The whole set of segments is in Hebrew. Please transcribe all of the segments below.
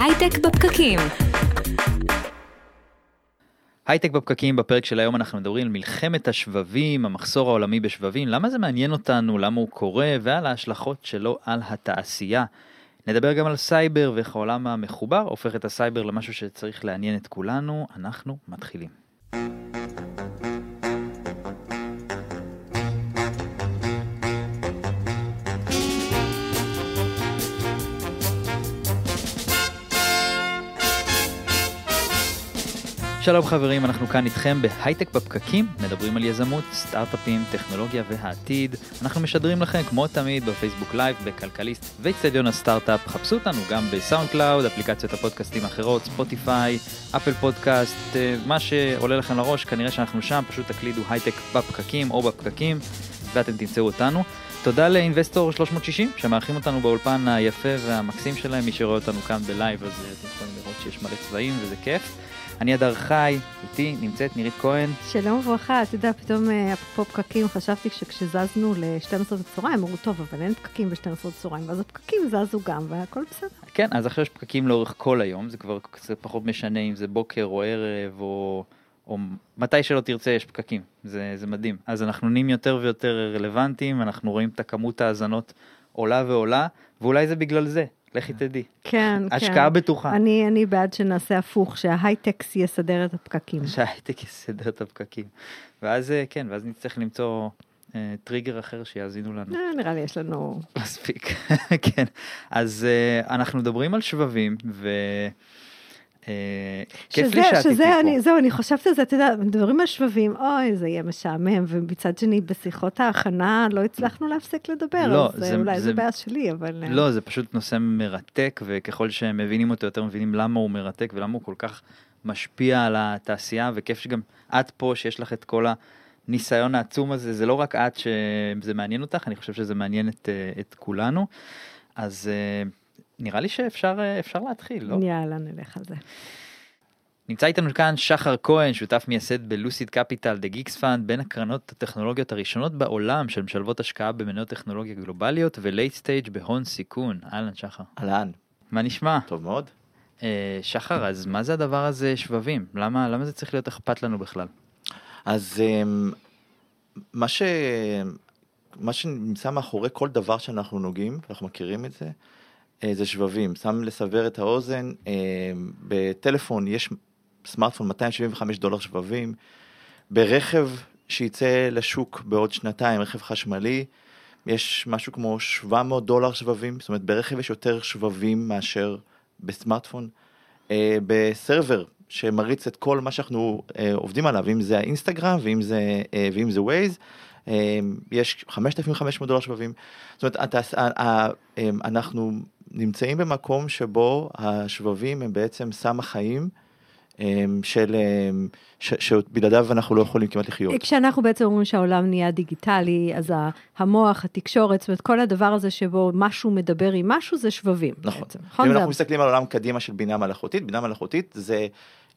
הייטק בפקקים. הייטק בפקקים, בפרק של היום אנחנו מדברים על מלחמת השבבים, המחסור העולמי בשבבים, למה זה מעניין אותנו, למה הוא קורה, ועל ההשלכות שלו על התעשייה. נדבר גם על סייבר ואיך העולם המחובר הופך את הסייבר למשהו שצריך לעניין את כולנו. אנחנו מתחילים. שלום חברים, אנחנו כאן איתכם בהייטק בפקקים, מדברים על יזמות, סטארט-אפים, טכנולוגיה והעתיד. אנחנו משדרים לכם כמו תמיד בפייסבוק live, בכלכליסט ואצטדיון הסטארט-אפ. חפשו אותנו גם בסאונד קלאוד, אפליקציות הפודקאסטים האחרות, ספוטיפיי, אפל פודקאסט, אה, מה שעולה לכם לראש, כנראה שאנחנו שם, פשוט תקלידו הייטק בפקקים או בפקקים, ואתם תמצאו אותנו. תודה לאינבסטור 360 שמארחים אותנו באולפן היפה והמקסים שלהם, מי שרואה אותנו כאן בלייב אז אה, אתם יכולים לראות שיש מלא צבעים וזה כיף. אני אדר חי, איתי נמצאת נירית כהן. שלום וברכה, אתה יודע, פתאום אה, אפרופו פקקים, חשבתי שכשזזנו ל-12 בצהריים, אמרו, טוב, אבל אין פקקים ב-12 בצהריים, ואז הפקקים זזו גם, והכל בסדר. כן, אז עכשיו יש פקקים לאורך כל היום, זה כבר זה פחות משנה אם זה בוקר או ערב או, או מתי שלא תרצה יש פקקים, זה, זה מדהים. אז אנחנו נהיים יותר ויותר רלוונטיים, אנחנו רואים את הכמות ההאזנות עולה ועולה, ואולי זה בגלל זה, לכי תדעי. כן, כן. השקעה בטוחה. אני, אני בעד שנעשה הפוך, שההייטקס יסדר את הפקקים. שההייטק יסדר את הפקקים. ואז אה, כן, ואז נצטרך למצוא אה, טריגר אחר שיאזינו לנו. אה, נראה לי יש לנו... מספיק, כן. אז אה, אנחנו מדברים על שבבים, ו... אה, כיף לי שזה, שאת איתי שזה, פה. אני, זהו, אני חושבת על זה, אתה יודע, מדברים על שבבים, אוי, זה יהיה משעמם, ומצד שני, בשיחות ההכנה לא הצלחנו להפסיק לדבר, לא, אז זה- זה, אולי זה- בעיה שלי, אבל... אה, לא, זה פשוט נושא מרתק, וככל שהם מבינים אותו יותר, מבינים למה הוא מרתק ולמה הוא כל כך משפיע על התעשייה, וכיף שגם את פה, שיש לך את כל הניסיון העצום הזה, זה לא רק את שזה מעניין אותך, אני חושב שזה מעניין את, אה, את כולנו. אז אה, נראה לי שאפשר אה, אפשר להתחיל, לא? יאללה, נלך על זה. נמצא איתנו כאן שחר כהן, שותף מייסד בלוסיד קפיטל, The Geeks Fund, בין הקרנות הטכנולוגיות הראשונות בעולם שמשלבות השקעה במניות טכנולוגיה גלובליות ו late stage בהון סיכון. אהלן שחר. אהלן, מה נשמע? טוב מאוד. אה, שחר, אז מה זה הדבר הזה שבבים? למה, למה זה צריך להיות אכפת לנו בכלל? אז אמ, מה, ש... מה שנמצא מאחורי כל דבר שאנחנו נוגעים, ואנחנו מכירים את זה, זה שבבים. סתם לסבר את האוזן, אמ, בטלפון יש סמארטפון 275 דולר שבבים, ברכב שיצא לשוק בעוד שנתיים, רכב חשמלי, יש משהו כמו 700 דולר שבבים, זאת אומרת ברכב יש יותר שבבים מאשר בסמארטפון. אה, בסרבר שמריץ את כל מה שאנחנו אה, עובדים עליו, אם זה האינסטגרם ואם זה, אה, ואם זה ווייז, אה, יש 5,500 דולר שבבים. זאת אומרת, אה, אנחנו נמצאים במקום שבו השבבים הם בעצם סם החיים אה, של, אה, ש... שבלעדיו אנחנו לא יכולים כמעט לחיות. כשאנחנו בעצם אומרים שהעולם נהיה דיגיטלי, אז המוח, התקשורת, זאת אומרת, כל הדבר הזה שבו משהו מדבר עם משהו, זה שבבים. נכון. בעצם, אם נכון? אנחנו זה- מסתכלים על עולם קדימה של בינה מלאכותית, בינה מלאכותית זה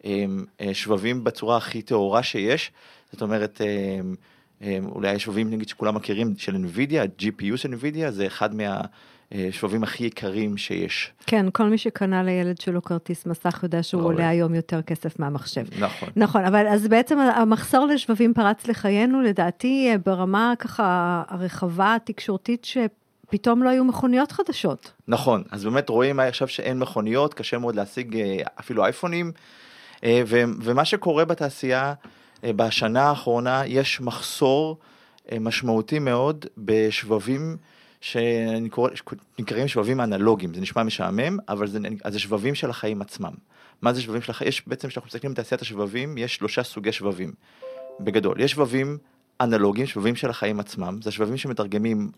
אמ, אה, שבבים בצורה הכי טהורה שיש, זאת אומרת, אמ, אמ, אולי השבבים נגיד שכולם מכירים של NVIDIA, ה-GPU של NVIDIA, זה אחד מהשבבים הכי יקרים שיש. כן, כל מי שקנה לילד שלו כרטיס מסך יודע שהוא. עולה היום יותר כסף מהמחשב. נכון. נכון, אבל אז בעצם המחסור לשבבים פרץ לחיינו, לדעתי, אה, ברמה ככה הרחבה התקשורתית, שפתאום לא היו מכוניות חדשות. נכון, אז באמת רואים עכשיו שאין מכוניות, קשה מאוד להשיג אה, אפילו אייפונים, אה, ו- ומה שקורה בתעשייה בשנה האחרונה, יש מחסור משמעותי מאוד בשבבים שנקראים שבבים אנלוגיים, זה נשמע משעמם, אבל זה, זה שבבים של החיים עצמם. מה זה שבבים של החיים? יש בעצם, כשאנחנו מסתכלים בתעשיית השבבים, יש שלושה סוגי שבבים. בגדול, יש שבבים אנלוגיים, שבבים של החיים עצמם, זה שבבים שמתרגמים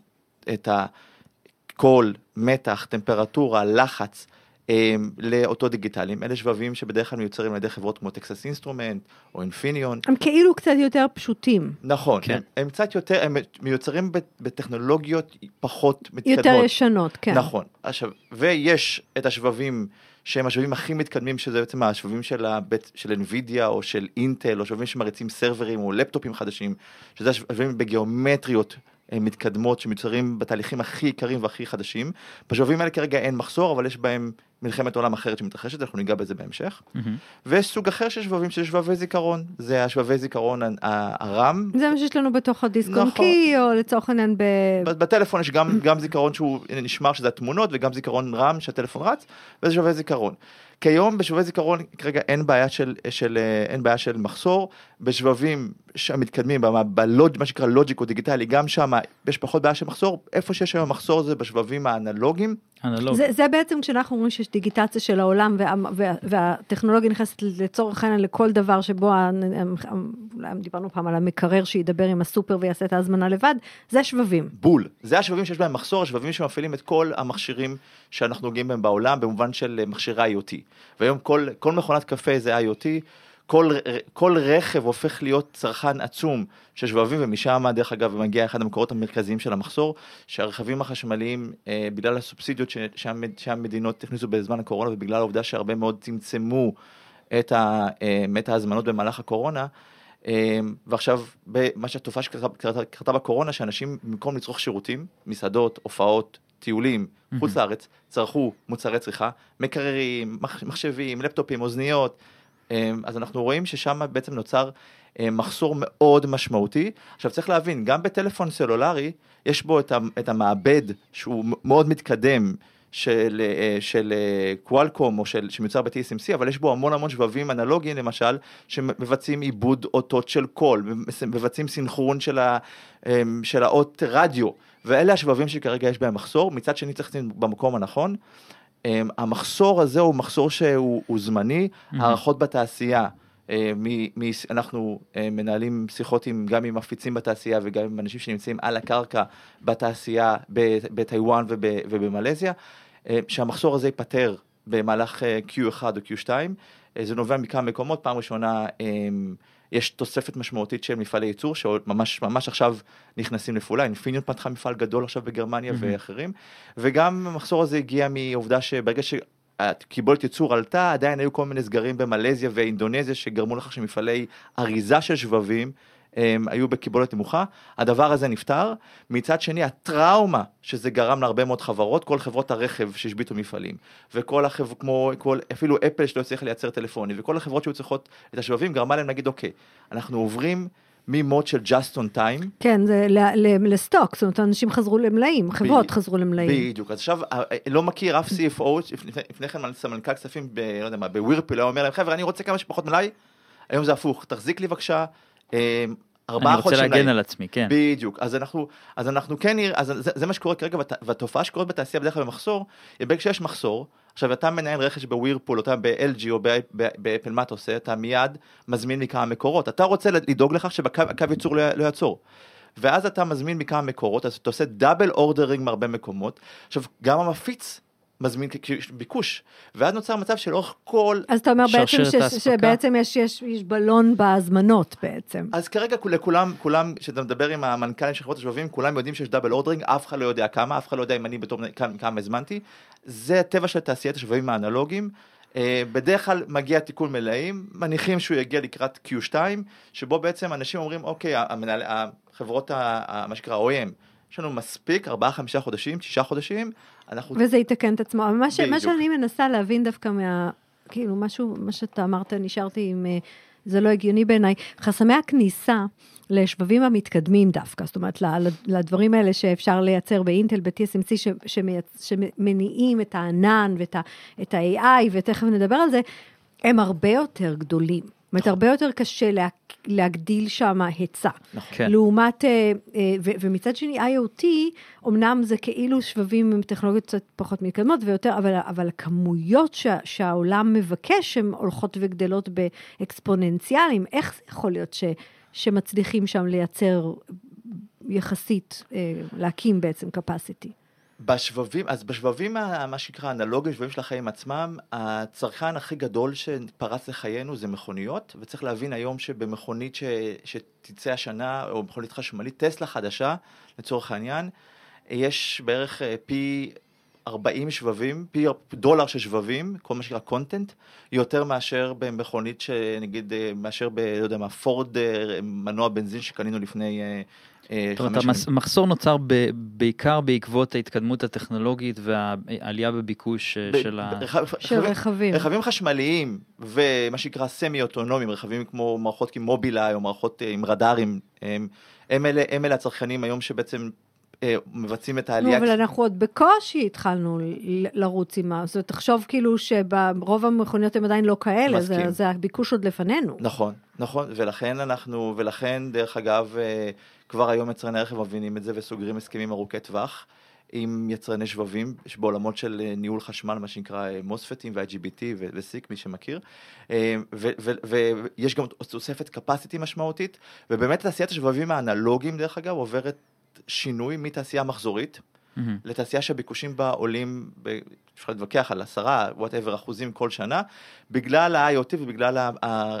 את הקול, מתח, טמפרטורה, לחץ, לאותות דיגיטליים. אלה שבבים שבדרך כלל מיוצרים על ידי חברות כמו טקסס אינסטרומנט או אינפיניאון. הם כאילו קצת יותר פשוטים, נכון, כן. הם, הם קצת יותר, הם מיוצרים בטכנולוגיות פחות מתקדמות. יותר ישנות, כן. נכון. עכשיו, ויש את השבבים שהם השבבים הכי מתקדמים, שזה בעצם השבבים של, הבית, של NVIDIA או של אינטל, או שבבים שמריצים סרוורים או לפטופים חדשים, שזה השבבים בגיאומטריות אה, מתקדמות שמיוצרים בתהליכים הכי יקרים והכי חדשים. בשבבים האלה כרגע אין מחסור, אבל יש בהם מלחמת עולם אחרת שמתרחשת, אנחנו ניגע בזה בהמשך. מהמם. ויש סוג אחר של שבבים, של שבבי זיכרון. זה השבבי זיכרון הרם. זה מה שיש לנו בתוך הדיסק נכון. און קי, או לצורך העניין ב... בטלפון יש גם, גם זיכרון שהוא נשמר שזה התמונות וגם זיכרון רם שהטלפון רץ וזה שווה זיכרון. כיום בשבבי זיכרון כרגע אין בעיה של, של, אה, אין בעיה של מחסור, בשבבים המתקדמים, במה- בלוג, מה שנקרא לוג'יק או דיגיטלי, גם שם יש פחות בעיה של מחסור, איפה שיש היום מחסור זה בשבבים האנלוגיים, אנלוג. זה, זה בעצם כשאנחנו אומרים שיש דיגיטציה של העולם וה, וה, והטכנולוגיה נכנסת לצורך העניין לכל דבר שבו, ה- אולי דיברנו פעם על המקרר שידבר עם הסופר ויעשה את ההזמנה לבד, זה שבבים. בול. זה השבבים שיש בהם מחסור, השבבים שמפעילים את כל המכשירים שאנחנו נוגעים בהם בעולם, במובן של אה, מכשירי IoT. והיום כל, כל מכונת קפה זה IoT, כל, כל רכב הופך להיות צרכן עצום של שבבים, ומשם, דרך אגב, מגיע אחד המקורות המרכזיים של המחסור, שהרכבים החשמליים, אה, בגלל הסובסידיות ש, שהמד, שהמדינות הכניסו בזמן הקורונה, ובגלל העובדה שהרבה מאוד צמצמו את, ה, אה, את ההזמנות במהלך הקורונה, אה, ועכשיו, מה שהתופעה שקרתה קרתה- קרתה בקורונה, שאנשים במקום לצרוך שירותים, מסעדות, הופעות, טיולים, חוץ לארץ, צרכו מוצרי צריכה, מקררים, מח- מחשבים, לפטופים, אוזניות, אז אנחנו רואים ששם בעצם נוצר אה, מחסור מאוד משמעותי. עכשיו צריך להבין, גם בטלפון סלולרי, יש בו את המעבד שהוא מאוד מתקדם. של, אה, של אה, קוואלקום או של, שמיוצר ב-TSMC, אבל יש בו המון המון שבבים אנלוגיים למשל, שמבצעים עיבוד אותות של קול, מבצעים סינכרון של, ה, אה, של האות רדיו, ואלה השבבים שכרגע יש בהם מחסור, מצד שני צריך לשים במקום הנכון. אה, המחסור הזה הוא מחסור שהוא הוא זמני, הערכות בתעשייה. אה, מ, מ, אנחנו אה, מנהלים שיחות עם, גם עם מפיצים בתעשייה וגם עם אנשים שנמצאים על הקרקע בתעשייה בטיוואן וב, ובמלזיה, אה, שהמחסור הזה ייפתר במהלך אה, Q1 או Q2. אה, זה נובע מכמה מקומות, פעם ראשונה אה, יש תוספת משמעותית של מפעלי ייצור שממש ממש עכשיו נכנסים לפעולה, אינפיניון פתחה מפעל גדול עכשיו בגרמניה מהמם. ואחרים, וגם המחסור הזה הגיע מעובדה שברגע ש... הקיבולת ייצור עלתה, עדיין היו כל מיני סגרים במלזיה ואינדונזיה שגרמו לכך שמפעלי אריזה של שבבים הם, היו בקיבולת נמוכה. הדבר הזה נפתר. מצד שני, הטראומה שזה גרם להרבה מאוד חברות, כל חברות הרכב שהשביתו מפעלים, וכל החברות, כמו, כל, אפילו אפל שלא הצליחה לייצר טלפונים, וכל החברות שהיו צריכות את השבבים, גרמה להם להגיד, אוקיי, אנחנו עוברים ממוד של just on time, כן, זה ל- ל- לסטוק, זאת אומרת, אנשים חזרו למלאים, חברות בדיוק. חזרו למלאים. בדיוק, אז עכשיו אה, אה, לא מכיר אף CFO, לפני כן סמנכ"ל כספים, ב- לא יודע מה, בווירפיל, היה אומר להם, חבר'ה, אני רוצה כמה שפחות מלאי, היום זה הפוך, תחזיק לי בבקשה אה, ארבעה אני רוצה חודשים להגן. על עצמי, כן. בדיוק, אז אנחנו, אז אנחנו כן אז זה, זה מה שקורה כרגע, והתופעה שקורית בתעשייה בדרך כלל במחסור, היא ברגע שיש מחסור, עכשיו אתה מנהל רכש בווירפול, או אתה ב-LG או באפל, מה אתה עושה? אתה מיד מזמין מכמה מקורות, אתה רוצה לדאוג לכך שהקו ייצור לא, לא יעצור. ואז אתה מזמין מכמה מקורות, אז אתה עושה double ordering מהרבה מקומות, עכשיו גם המפיץ מזמין ביקוש, ואז נוצר מצב שלאורך כל אז אתה אומר בעצם ש-. שבעצם יש- יש יש בלון בהזמנות בעצם. אז כרגע כול- לכולם, כולם, כשאתה מדבר עם המנכ"לים של חברות השבבים, כולם יודעים שיש double ordering, אף אחד לא יודע כמה, אף אחד לא יודע אם אני בתור, כמה, כמה הזמנתי. זה הטבע של תעשיית השבבים האנלוגיים. אה, בדרך כלל מגיע תיקון מלאים, מניחים שהוא יגיע לקראת Q2, שבו בעצם אנשים אומרים, אוקיי, המנהל, החברות, מה שנקרא OEM, יש לנו מספיק, ארבעה, חמישה חודשים, שישה חודשים, אנחנו... וזה יתקן את עצמו. מה, ש, מה. שאני מנסה להבין דווקא מה... כאילו, משהו, מה שאתה אמרת, נשארתי עם... אה, זה לא הגיוני בעיניי. חסמי הכניסה לשבבים המתקדמים דווקא, זאת אומרת, לדברים האלה שאפשר לייצר באינטל, ב-TSMC, ש- שמייצ- שמניעים את הענן ואת ה- את ה-AI, ותכף נדבר על זה, הם הרבה יותר גדולים. זאת אומרת, הרבה יותר קשה לה, להגדיל שם היצע. נכון. כן. לעומת, אה, אה, ו- ומצד שני, IoT, אמנם זה כאילו שבבים עם טכנולוגיות קצת פחות מתקדמות ויותר, אבל, אבל הכמויות שה, שהעולם מבקש, הן הולכות וגדלות באקספוננציאלים. איך זה יכול להיות ש, שמצליחים שם לייצר יחסית, אה, להקים בעצם capacity? בשבבים, אז בשבבים, מה שנקרא אנלוגיה, שבבים של החיים עצמם, הצרכן הכי גדול שפרץ לחיינו זה מכוניות, וצריך להבין היום שבמכונית ש, שתצא השנה, או מכונית חשמלית, טסלה חדשה, לצורך העניין, יש בערך אה, פי 40 שבבים, פי דולר של שבבים, כל מה שנקרא קונטנט, יותר מאשר במכונית שנגיד, אה, מאשר ב... לא יודע מה, פורד אה, מנוע בנזין שקנינו לפני זאת אומרת. המחסור נוצר ב- בעיקר בעקבות ההתקדמות הטכנולוגית והעלייה בביקוש אה, ב- של ה... של רכבים. רכבים חשמליים ומה שנקרא סמי אוטונומיים, רכבים כמו מערכות כמו מובילאיי או מערכות אה, עם רדארים, הם, הם, אלה, הם אלה הצרכנים היום שבעצם אה, מבצעים את העלייה. אבל אנחנו עוד בקושי התחלנו לרוץ עם ה... זאת אומרת, תחשוב כאילו שברוב המכוניות הם עדיין לא כאלה, זה. זה הביקוש עוד לפנינו. נכון, נכון, ולכן אנחנו, ולכן דרך אגב, אה, כבר היום יצרני הרכב מבינים את זה וסוגרים הסכמים ארוכי טווח עם יצרני שבבים, בעולמות של אה, ניהול חשמל, מה שנקרא מוספטים וה-IGBT ו- וסיק, מי שמכיר, אה, ויש גם תוספת capacity משמעותית, ובאמת תעשיית השבבים האנלוגיים, דרך אגב, עוברת שינוי מתעשייה מחזורית, מהמם. לתעשייה שהביקושים בה עולים, אפשר להתווכח על עשרה, וואטאבר אחוזים כל שנה, בגלל ה-IoT ובגלל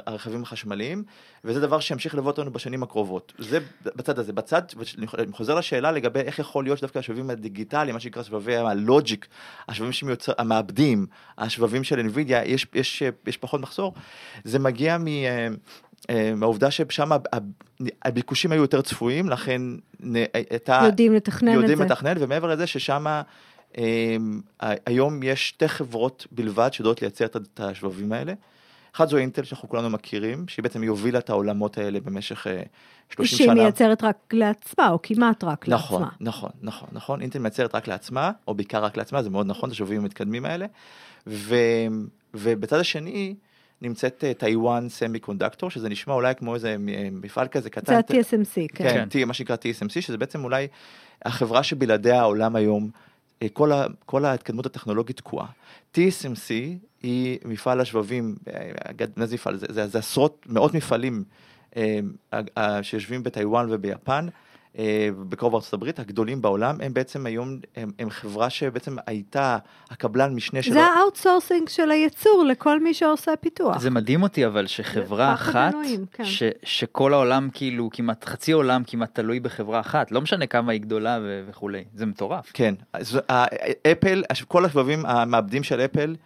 הרכבים החשמליים, וזה דבר שימשיך ללוות אותנו בשנים הקרובות. זה בצד הזה. בצד, אני חוזר לשאלה לגבי איך יכול להיות שדווקא השבבים הדיגיטליים, מה שנקרא שבבי הלוג'יק, השבבים שמיוצר, המעבדים, השבבים של NVIDIA, יש, יש, יש פחות מחסור, זה מגיע מ... אה, אה, מהעובדה ששם הביקושים היו יותר צפויים, לכן נ- הייתה... יודעים לתכנן את יודעים זה. לתכנן, ומעבר לזה ששם היום יש שתי חברות בלבד שיודעות לייצר את- השבבים האלה. אחת זו אינטל שאנחנו כולנו מכירים, שהיא בעצם הובילה את העולמות האלה במשך אה, 30 שהיא שנה. מייצרת רק לעצמה, או כמעט רק נכון, לעצמה. נכון, נכון, נכון. אינטל מייצרת רק לעצמה, או בעיקר רק לעצמה, זה מאוד נכון, את השבבים המתקדמים האלה. ו, ובצד השני נמצאת אה, טיוואן סמי קונדקטור, שזה נשמע אולי כמו איזה מ- מפעל כזה קטן. זה ה-TSMC, כן. כן, T, מה שנקרא TSMC, שזה בעצם אולי החברה שבלעדיה העולם היום, אה, כל, ה, כל ההתקדמות הטכנולוגית תקועה. TSMC היא מפעל השבבים, אה, מה זה מפעל? זה, זה, זה עשרות, מאות מפעלים אה, אה, שיושבים בטיוואן וביפן. אה, בקרוב ארצות הברית, הגדולים בעולם, הם בעצם היום, הם, הם חברה שבעצם הייתה הקבלן משנה שלו. זה ה outsourcing של הייצור לכל מי שעושה פיתוח. זה מדהים אותי אבל שחברה אחת, אלוהים, כן. ש, שכל העולם כאילו כמעט חצי עולם כמעט תלוי בחברה אחת, לא משנה כמה היא גדולה ו- וכולי, זה מטורף. כן, אז ה- אפל, כל השבבים המעבדים של אפל,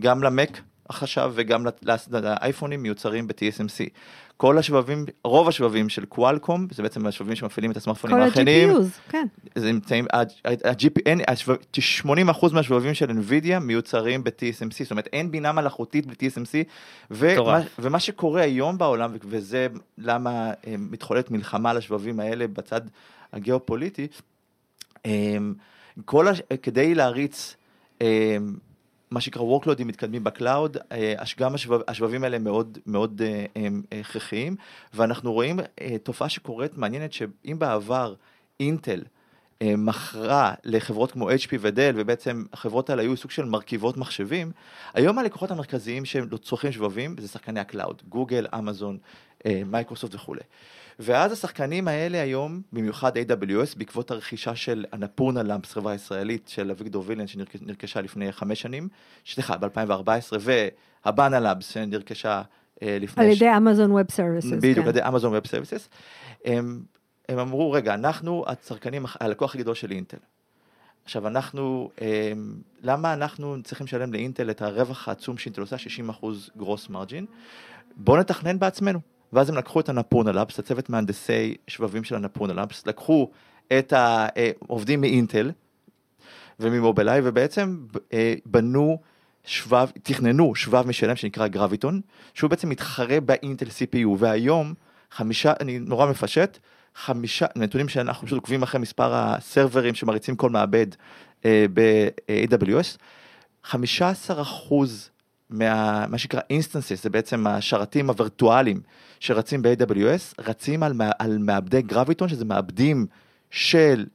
גם למק עכשיו וגם לאייפונים מיוצרים ב-TSMC. כל השבבים, רוב השבבים של קוואלקום, זה בעצם השבבים שמפעילים את הסמארטפונים כל האחרים, ה-GPUs, כן. זה נמצאים, ה-GP, אין, השבב- 80% מהשבבים של NVIDIA מיוצרים ב-TSMC, זאת אומרת אין בינה מלאכותית בלי TSMC, ומה, שקורה היום בעולם, וזה למה אה, מתחוללת מלחמה על השבבים האלה בצד הגיאופוליטי, אה, כל הש... כדי להריץ אה, מה שנקרא workload ים מתקדמים ב cloud, אה, גם השבב, השבבים האלה מאוד מאוד אה, הם הכרחיים, ואנחנו רואים אה, תופעה שקורית מעניינת, שאם בעבר אינטל אה, מכרה לחברות כמו HP ודל, ובעצם החברות האלה היו סוג של מרכיבות מחשבים, היום הלקוחות המרכזיים שהם צורכים שבבים זה שחקני ה cloud, גוגל, אמזון, אה, מייקרוסופט וכולי. ואז השחקנים האלה היום, במיוחד AWS, בעקבות הרכישה של אנפורנה לאבס, חברה ישראלית של אביגדור וילנץ, שנרכשה לפני חמש שנים, סליחה, ב-2014, והבאנה לאבס, שנרכשה אה, לפני... על ידי אמזון ווב סרוויסס. בדיוק, על ידי אמזון ווב סרוויסס. הם, אמרו, רגע, אנחנו הצרכנים, הלקוח הגדול של אינטל. עכשיו אנחנו, למה אנחנו צריכים לשלם לאינטל את הרווח העצום שאינטל עושה 60% gross margin? בואו נתכנן בעצמנו. ואז הם לקחו את אנפורנה לאבס, הצוות מהנדסי שבבים של אנפורנה לאבס, לקחו את העובדים מאינטל וממובילאיי, ובעצם אה, בנו שבב, תכננו שבב משלהם שנקרא גרביטון, שהוא בעצם מתחרה באינטל CPU, והיום חמישה, אני נורא מפשט, חמישה, נתונים שאנחנו פשוט עוקבים אחרי מספר ה server ים שמריצים כל מעבד אה, ב-AWS, 15 אחוז מה, מה שנקרא instances, זה בעצם השרתים הווירטואליים שרצים ב-AWS, רצים על, על מעבדי גרביטון, שזה מעבדים של,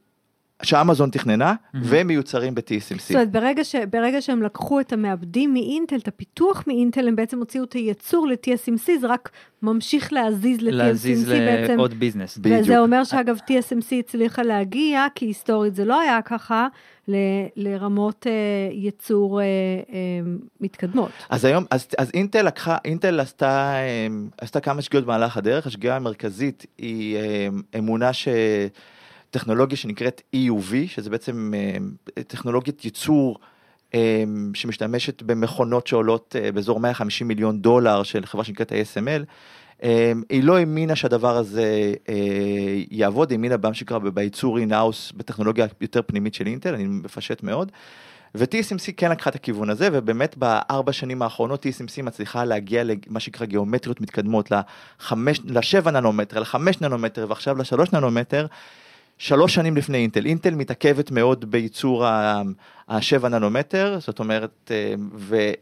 שאמזון תכננה, Mhm. ומיוצרים זאת ב-TSMC. אומרת, ברגע, ש, ברגע שהם לקחו את המעבדים מאינטל, את הפיתוח מאינטל, הם בעצם הוציאו את הייצור ל-TSMC, זה רק ממשיך להזיז להזיז ל-TSMC בעצם. לעוד ביזנס. בדיוק. וזה אומר שאגב TSMC הצליחה להגיע, כי היסטורית זה לא היה ככה, ל, לרמות אה, ייצור אה, אה, מתקדמות. אז היום, אז, אז אינטל לקחה, אינטל עשתה, אמ, עשתה כמה שגיאות במהלך הדרך, השגיאה המרכזית היא אמ, אמונה ש... טכנולוגיה שנקראת EUV, שזה בעצם אה, טכנולוגיית ייצור אה, שמשתמשת במכונות שעולות אה, באזור 150 מיליון דולר של חברה שנקראת ASML. היא לא האמינה שהדבר הזה יעבוד, היא האמינה במה שנקרא בייצור in-house בטכנולוגיה יותר פנימית של אינטל, אני מפשט מאוד. ו-TSMC כן לקחה את הכיוון הזה, ובאמת בארבע שנים האחרונות TSMC מצליחה להגיע למה שנקרא גיאומטריות מתקדמות, לחמש, לשבע ננומטר, לחמש ננומטר ועכשיו לשלוש ננומטר, שלוש שנים לפני אינטל. אינטל מתעכבת מאוד בייצור ה-7 ננומטר, זאת אומרת, אה,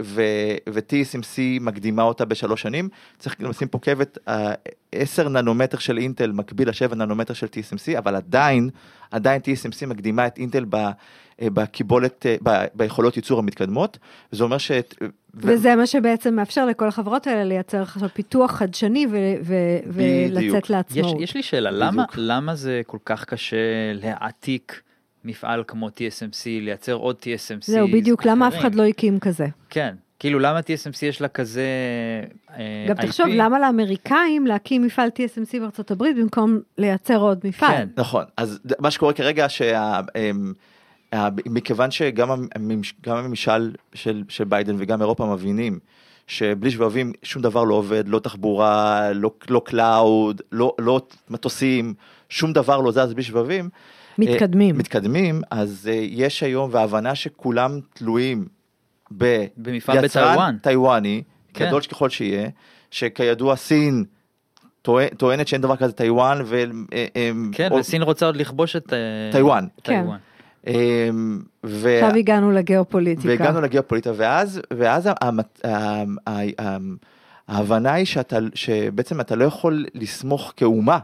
ו-TSMC מקדימה אותה בשלוש שנים. צריך לשים פה קבת, ה-10 ננומטר של אינטל מקביל ל-7 ננומטר של TSMC, אבל עדיין, עדיין TSMC מקדימה את אינטל ב... אה, בקיבולת, אה, ביכולות ייצור המתקדמות, זה אומר ש... וזה מה שבעצם מאפשר לכל החברות האלה לייצר עכשיו פיתוח חדשני ולצאת לעצמאות. יש, יש לי שאלה, למה, למה זה כל כך קשה להעתיק מפעל כמו TSMC, לייצר עוד TSMC? זהו, בדיוק, אחרים? למה אף אחד לא הקים כזה? כן. כאילו למה TSMC יש לה כזה אה, גם IP? תחשוב למה לאמריקאים להקים מפעל TSMC בארצות הברית במקום לייצר עוד מפעל. כן. נכון, אז מה שקורה כרגע שה... מכיוון שגם הממשל של, של ביידן וגם אירופה מבינים שבלי שבבים שום דבר לא עובד, לא תחבורה, לא, לא cloud, לא, לא מטוסים, שום דבר לא זז בלי שבבים. מתקדמים. מתקדמים, אז אה, יש היום, והבנה שכולם תלויים במפעל בטיוואן. טיוואני, כן. גדול ככל שיהיה, שכידוע סין טוענת שאין דבר כזה טיוואן. ו, כן, או, וסין רוצה עוד לכבוש את טיוואן. כן. ו... עכשיו הגענו לגיאופוליטיקה. והגענו לגיאופוליטיקה, ואז, ואז ההבנה היא שאתה, שבעצם אתה לא יכול לסמוך כאומה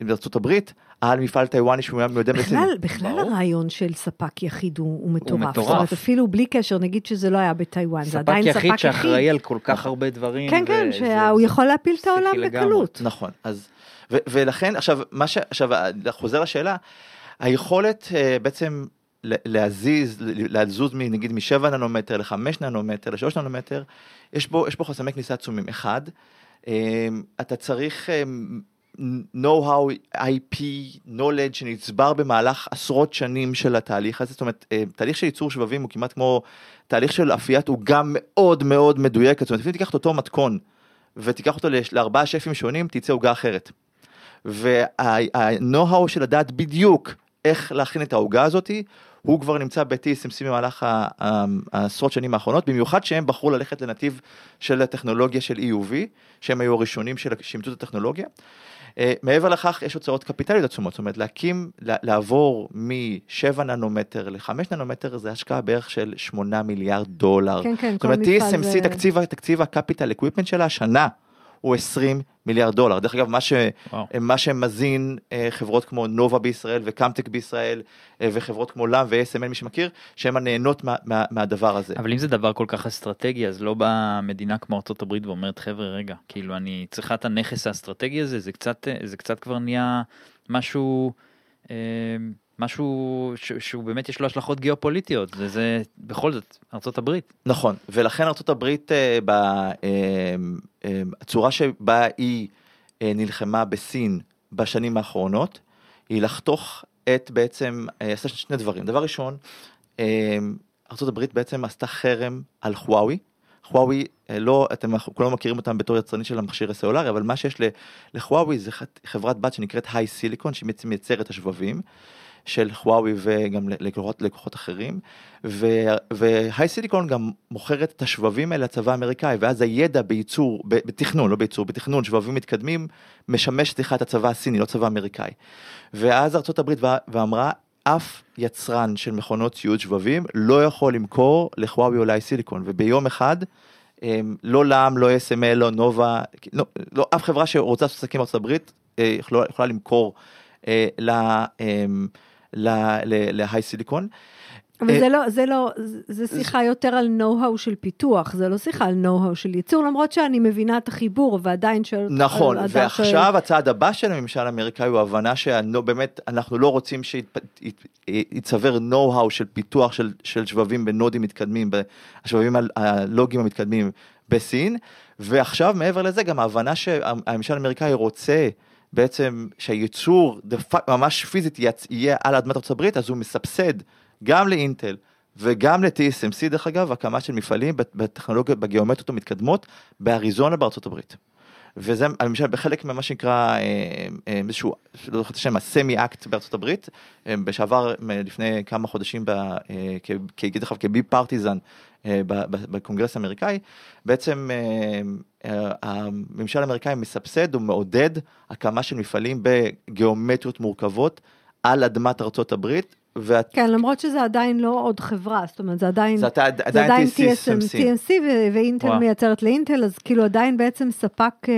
בארצות הברית על מפעל טיוואני שהוא היה מיודע בסין. בכלל, בכלל הרעיון של ספק יחיד הוא, הוא מטורף. הוא מטורף. זאת אומרת, אפילו בלי קשר, נגיד שזה לא היה בטיוואן, זה עדיין ספק יחיד. ספק יחיד שאחראי על כל כך הרבה דברים. כן, כן, שהוא יכול להפיל את העולם בקלות. נכון, אז, ו, ולכן, עכשיו, מה ש... עכשיו, חוזר לשאלה, היכולת uh, בעצם להזיז, לזוז נגיד משבע ננומטר לחמש ננומטר לשלוש ננומטר, יש בו, יש בו חסמי כניסה עצומים. אחד, um, אתה צריך um, know-how, IP, knowledge שנצבר במהלך עשרות שנים של התהליך הזה, זאת אומרת, uh, תהליך של ייצור שבבים הוא כמעט כמו תהליך של אפיית עוגה מאוד מאוד מדויקת, זאת אומרת, אם תיקח את אותו מתכון ותיקח אותו לארבעה שפים שונים, תצא עוגה אחרת. וה-know-how של לדעת בדיוק איך להכין את העוגה הזאתי, הוא כבר נמצא ב-TSMC במהלך העשרות שנים האחרונות, במיוחד שהם בחרו ללכת לנתיב של הטכנולוגיה של EUV, שהם היו הראשונים שאימצו את הטכנולוגיה. אה, מעבר לכך יש הוצאות קפיטליות עצומות, זאת אומרת להקים, לעבור מ-7 ננומטר ל-5 ננומטר זה השקעה בערך של 8 מיליארד דולר. כן, כן, כל מפעל זה... זאת אומרת TSMC, תקציב, תקציב ה capital equipment שלה השנה הוא 20 מיליארד דולר. דרך אגב, מה, ש, מה שמזין אה, חברות כמו נובה בישראל וקמטק בישראל אה, וחברות כמו לאם ו-SML, מי שמכיר, שהן הנהנות מה, מה, מהדבר הזה. אבל אם זה דבר כל כך אסטרטגי, אז לא באה מדינה כמו ארה"ב ואומרת, חבר'ה, רגע, כאילו, אני צריכה את הנכס האסטרטגי הזה, זה קצת, אה, זה קצת כבר נהיה משהו... אה, משהו ש- שהוא באמת יש לו השלכות גיאופוליטיות, וזה בכל זאת ארצות הברית. נכון, ולכן ארצות הברית אה, בצורה אה, אה, שבה היא אה, נלחמה בסין בשנים האחרונות, היא לחתוך את בעצם, אה, עשה שני דברים. דבר ראשון, אה, ארצות הברית בעצם עשתה חרם על חוואוי. חוואוי, אה, לא, אתם כולם מכירים אותם בתור יצרנית של המכשיר הסלולרי, אבל מה שיש לחוואוי זה חברת בת שנקראת היי סיליקון, שהיא בעצם מייצרת השבבים. של חוואוי וגם לקוחות, לקוחות אחרים, והי סיליקון גם מוכרת את השבבים האלה לצבא האמריקאי, ואז הידע בייצור, בתכנון, לא בייצור, בתכנון שבבים מתקדמים, משמש סליחה את הצבא הסיני, לא צבא האמריקאי. ואז ארה"ב ואמרה, אף יצרן של מכונות ציוד שבבים לא יכול למכור לחוואוי או להי סיליקון, וביום אחד, אמ, לא לעם, לא SML, לא נובה, לא, לא, אף חברה שרוצה לעשות עסקים בארצות הברית אה, יכולה, יכולה למכור אה, אמ, להיי סיליקון. אבל אה, זה לא, זה לא, זה שיחה יותר על נו-האו של פיתוח, זה לא שיחה על נו-האו של ייצור, למרות שאני מבינה את החיבור, ועדיין של... נכון, ועכשיו ש... הצעד הבא של הממשל האמריקאי הוא הבנה שבאמת אנחנו לא רוצים שיצבר נו-האו של פיתוח של, של שבבים בנודים מתקדמים, השבבים הלוגיים המתקדמים בסין, ועכשיו מעבר לזה גם ההבנה שהממשל האמריקאי רוצה בעצם שהייצור ממש פיזית יהיה על אדמת ארה"ב, אז הוא מסבסד גם לאינטל וגם ל-TSMC דרך אגב, הקמה של מפעלים בטכנולוגיות, בגיאומטריות המתקדמות באריזונה בארצות הברית. וזה למשל בחלק ממה שנקרא אה, אה, איזשהו, לא זוכר את השם, ה semi act בארצות הברית, אה, שעבר מ- לפני כמה חודשים, ב- כ- כ- דרך אגב, כ bipartisan בקונגרס האמריקאי, בעצם אה, אה, הממשל האמריקאי מסבסד ומעודד הקמה של מפעלים בגיאומטריות מורכבות על אדמת ארצות הברית, ואת- כן, למרות שזה עדיין לא עוד חברה, זאת אומרת, זה עדיין... זה עדיין זה עדיין TSMC. TSMC ו- ואינטל וואו. מייצרת לאינטל, אז כאילו עדיין בעצם ספק אה,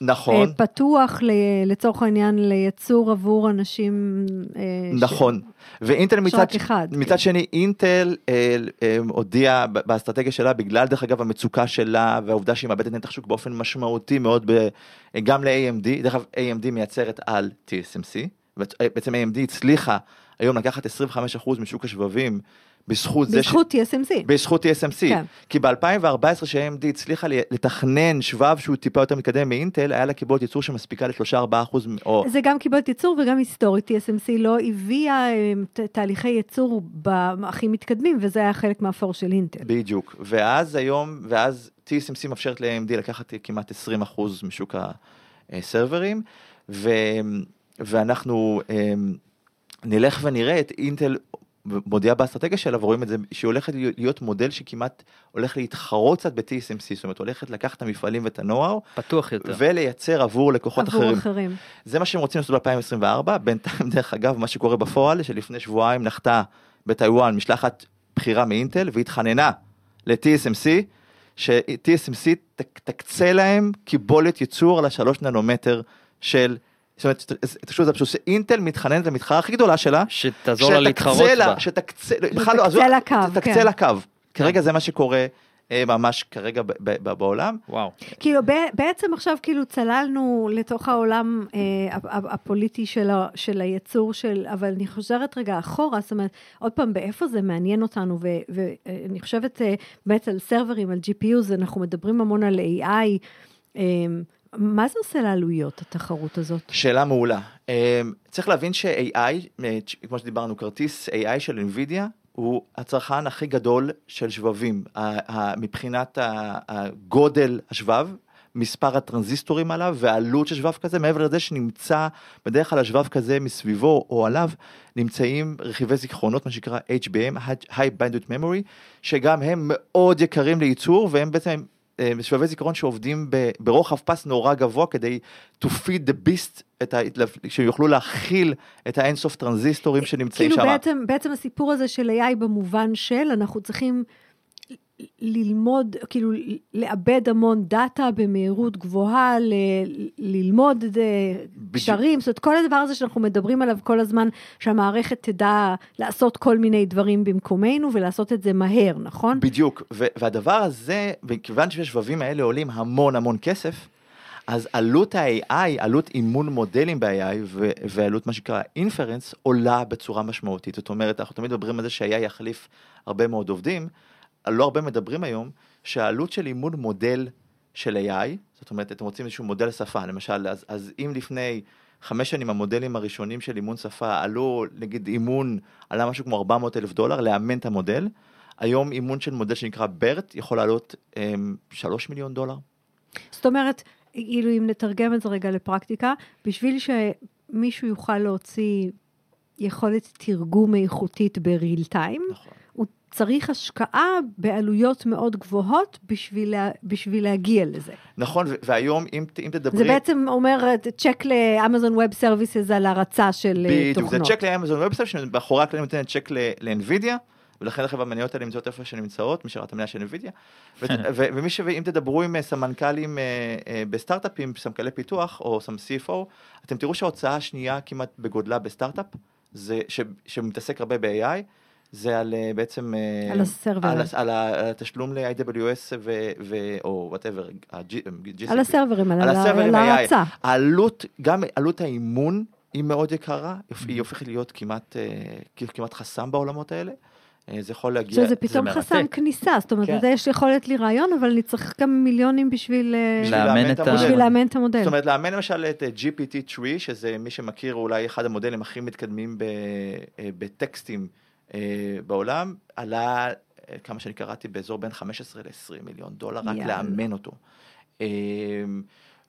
נכון. אה, פתוח ל- לצורך העניין לייצור עבור אנשים... אה, ש- נכון, ואינטל יש מצד, רק אחד, מצד כן. שני, אינטל אה, אה, הודיעה באסטרטגיה שלה, בגלל דרך אגב המצוקה שלה והעובדה שהיא מאבדת נתח שוק באופן משמעותי מאוד ב, גם ל-AMD, דרך אגב AMD מייצרת על TSMC, בעצם AMD הצליחה היום לקחת 25% משוק השבבים בזכות זה, בזכות TSMC. בזכות TSMC, כן. כי ב-2014 ש-AMD הצליחה לתכנן שבב שהוא טיפה יותר מתקדם מאינטל, היה לה קיבולת ייצור שמספיקה ל-3-4% או... זה גם קיבולת ייצור וגם היסטורית, TSMC לא הביאה אה, תהליכי ייצור הכי מתקדמים, וזה היה חלק מהפור של אינטל. בדיוק, ואז היום, ואז TSMC מאפשרת ל-AMD לקחת כמעט 20% משוק הסרברים, ו, ואנחנו אמ, נלך ונראה את אינטל מודיעה באסטרטגיה שלה ורואים את זה שהיא הולכת להיות מודל שכמעט הולך להתחרות קצת ב-TSMC, זאת אומרת הולכת לקחת את המפעלים ואת ה-Know-how פתוח יותר. ולייצר עבור לקוחות עבור אחרים. אחרים. זה מה שהם רוצים לעשות ב-2024, בינתיים דרך אגב מה שקורה בפועל שלפני שבועיים נחתה בטיוואן משלחת בכירה מאינטל והתחננה ל-TSMC, ש-TSMC תקצה להם קיבולת ייצור על השלוש ננומטר של, זאת אומרת, זה פשוט שאינטל מתחננת למתחרה הכי גדולה שלה, שתעזור לה להתחרות שתקצה לה, בה. שתקצה, בכלל לא, תקצה עזוב, לה קו, תקצה כן. לה קו. כרגע זה מה שקורה אה, ממש כרגע בעולם. וואו. כאילו בעצם עכשיו כאילו צללנו לתוך העולם אה, הפ- הפ- הפוליטי של, ה- של הייצור של, אבל אני חוזרת רגע אחורה, זאת אומרת, עוד פעם, באיפה זה מעניין אותנו, ו- ואני חושבת אה, באמת על סרברים, על GPUs, אנחנו מדברים המון על AI, אה, מה זה עושה לעלויות, התחרות הזאת? שאלה מעולה. אה, צריך להבין ש-AI, אה, כמו שדיברנו, כרטיס AI של NVIDIA, הוא הצרכן הכי גדול של שבבים. מבחינת הגודל השבב, מספר הטרנזיסטורים עליו והעלות של שבב כזה, מעבר לזה שנמצא בדרך כלל השבב כזה מסביבו או עליו, נמצאים רכיבי זיכרונות, מה שנקרא HBM, High Bandwidth Memory, שגם הם מאוד יקרים לייצור, והם בעצם אה, שבבי זיכרון שעובדים ברוחב פס נורא גבוה כדי to feed the beast, את ה, שיוכלו להכיל את האינסוף טרנזיסטורים שנמצאים כאילו שם. בעצם, בעצם הסיפור הזה של AI במובן של, אנחנו צריכים ללמוד, כאילו לעבד המון דאטה במהירות גבוהה, ל- ללמוד אה, קשרים, זאת אומרת, כל הדבר הזה שאנחנו מדברים עליו כל הזמן, שהמערכת תדע לעשות כל מיני דברים במקומנו ולעשות את זה מהר, נכון? בדיוק, ו- והדבר הזה, מכיוון שהשבבים האלה עולים המון המון כסף, אז עלות ה-AI, עלות אימון מודלים ב-AI ו- ועלות מה שנקרא אינפרנס עולה בצורה משמעותית. זאת אומרת, אנחנו תמיד מדברים על זה שה-AI יחליף הרבה מאוד עובדים, לא הרבה מדברים היום שהעלות של אימון מודל של AI, זאת אומרת, אתם רוצים איזשהו מודל שפה, למשל, אז, אז אם לפני חמש שנים המודלים הראשונים של אימון שפה עלו, נגיד אימון עלה משהו כמו 400 אלף דולר לאמן את המודל, היום אימון של מודל שנקרא BERT יכול לעלות אמ, 3 מיליון דולר. זאת אומרת, כאילו אם נתרגם את זה רגע לפרקטיקה, בשביל שמישהו יוכל להוציא יכולת תרגום איכותית ב real time, נכון. הוא צריך השקעה בעלויות מאוד גבוהות בשביל, לה, בשביל להגיע לזה. נכון, והיום אם, ת- אם תדברי... זה בעצם אומר צ'ק לאמזון ווב סרוויסס על הרצה של אה, בדיוק, זה תוכנות. צ'ק לאמזון ובסטייט, שמאחורי הקלעים נותנת צ'ק לאנווידיה, ולכן אגב המניות האלה נמצאות איפה שנמצאות, משרת המניה של אנווידיה. ומי ש... אם תדברו עם אה, סמנכ"לים אה, אה, בסטארט-אפים, סמנכ"לי פיתוח או סם CFO, אתם תראו שההוצאה השנייה כמעט בגודלה בסטארט-אפ, זה ש- שמתעסק הרבה ב-AI, זה על אה, בעצם... אה, על ה server. על, על על התשלום ל-AWS ו- ו- או whatever, על ה servers, על, על על, ה servers. ההרצה. העלות, גם עלות האימון היא מאוד יקרה, היא הופכת להיות כמעט, אה, כמעט חסם בעולמות האלה. אה, זה יכול להגיע... שזה פתאום מרתק. חסם כניסה, זאת אומרת, כן. יש יכולת לי רעיון, אבל אני צריך גם מיליונים בשביל אה, בשביל לאמן את המודל. בשביל לאמן את המודל. זאת אומרת, לאמן למשל את אה, GPT-3, שזה מי שמכיר אולי אחד המודלים הכי מתקדמים ב- אה, בטקסטים אה, בעולם, עלה, אה, כמה שאני קראתי, באזור בין 15 ל-20 מיליון דולר, רק יאללה. לאמן אותו. אה,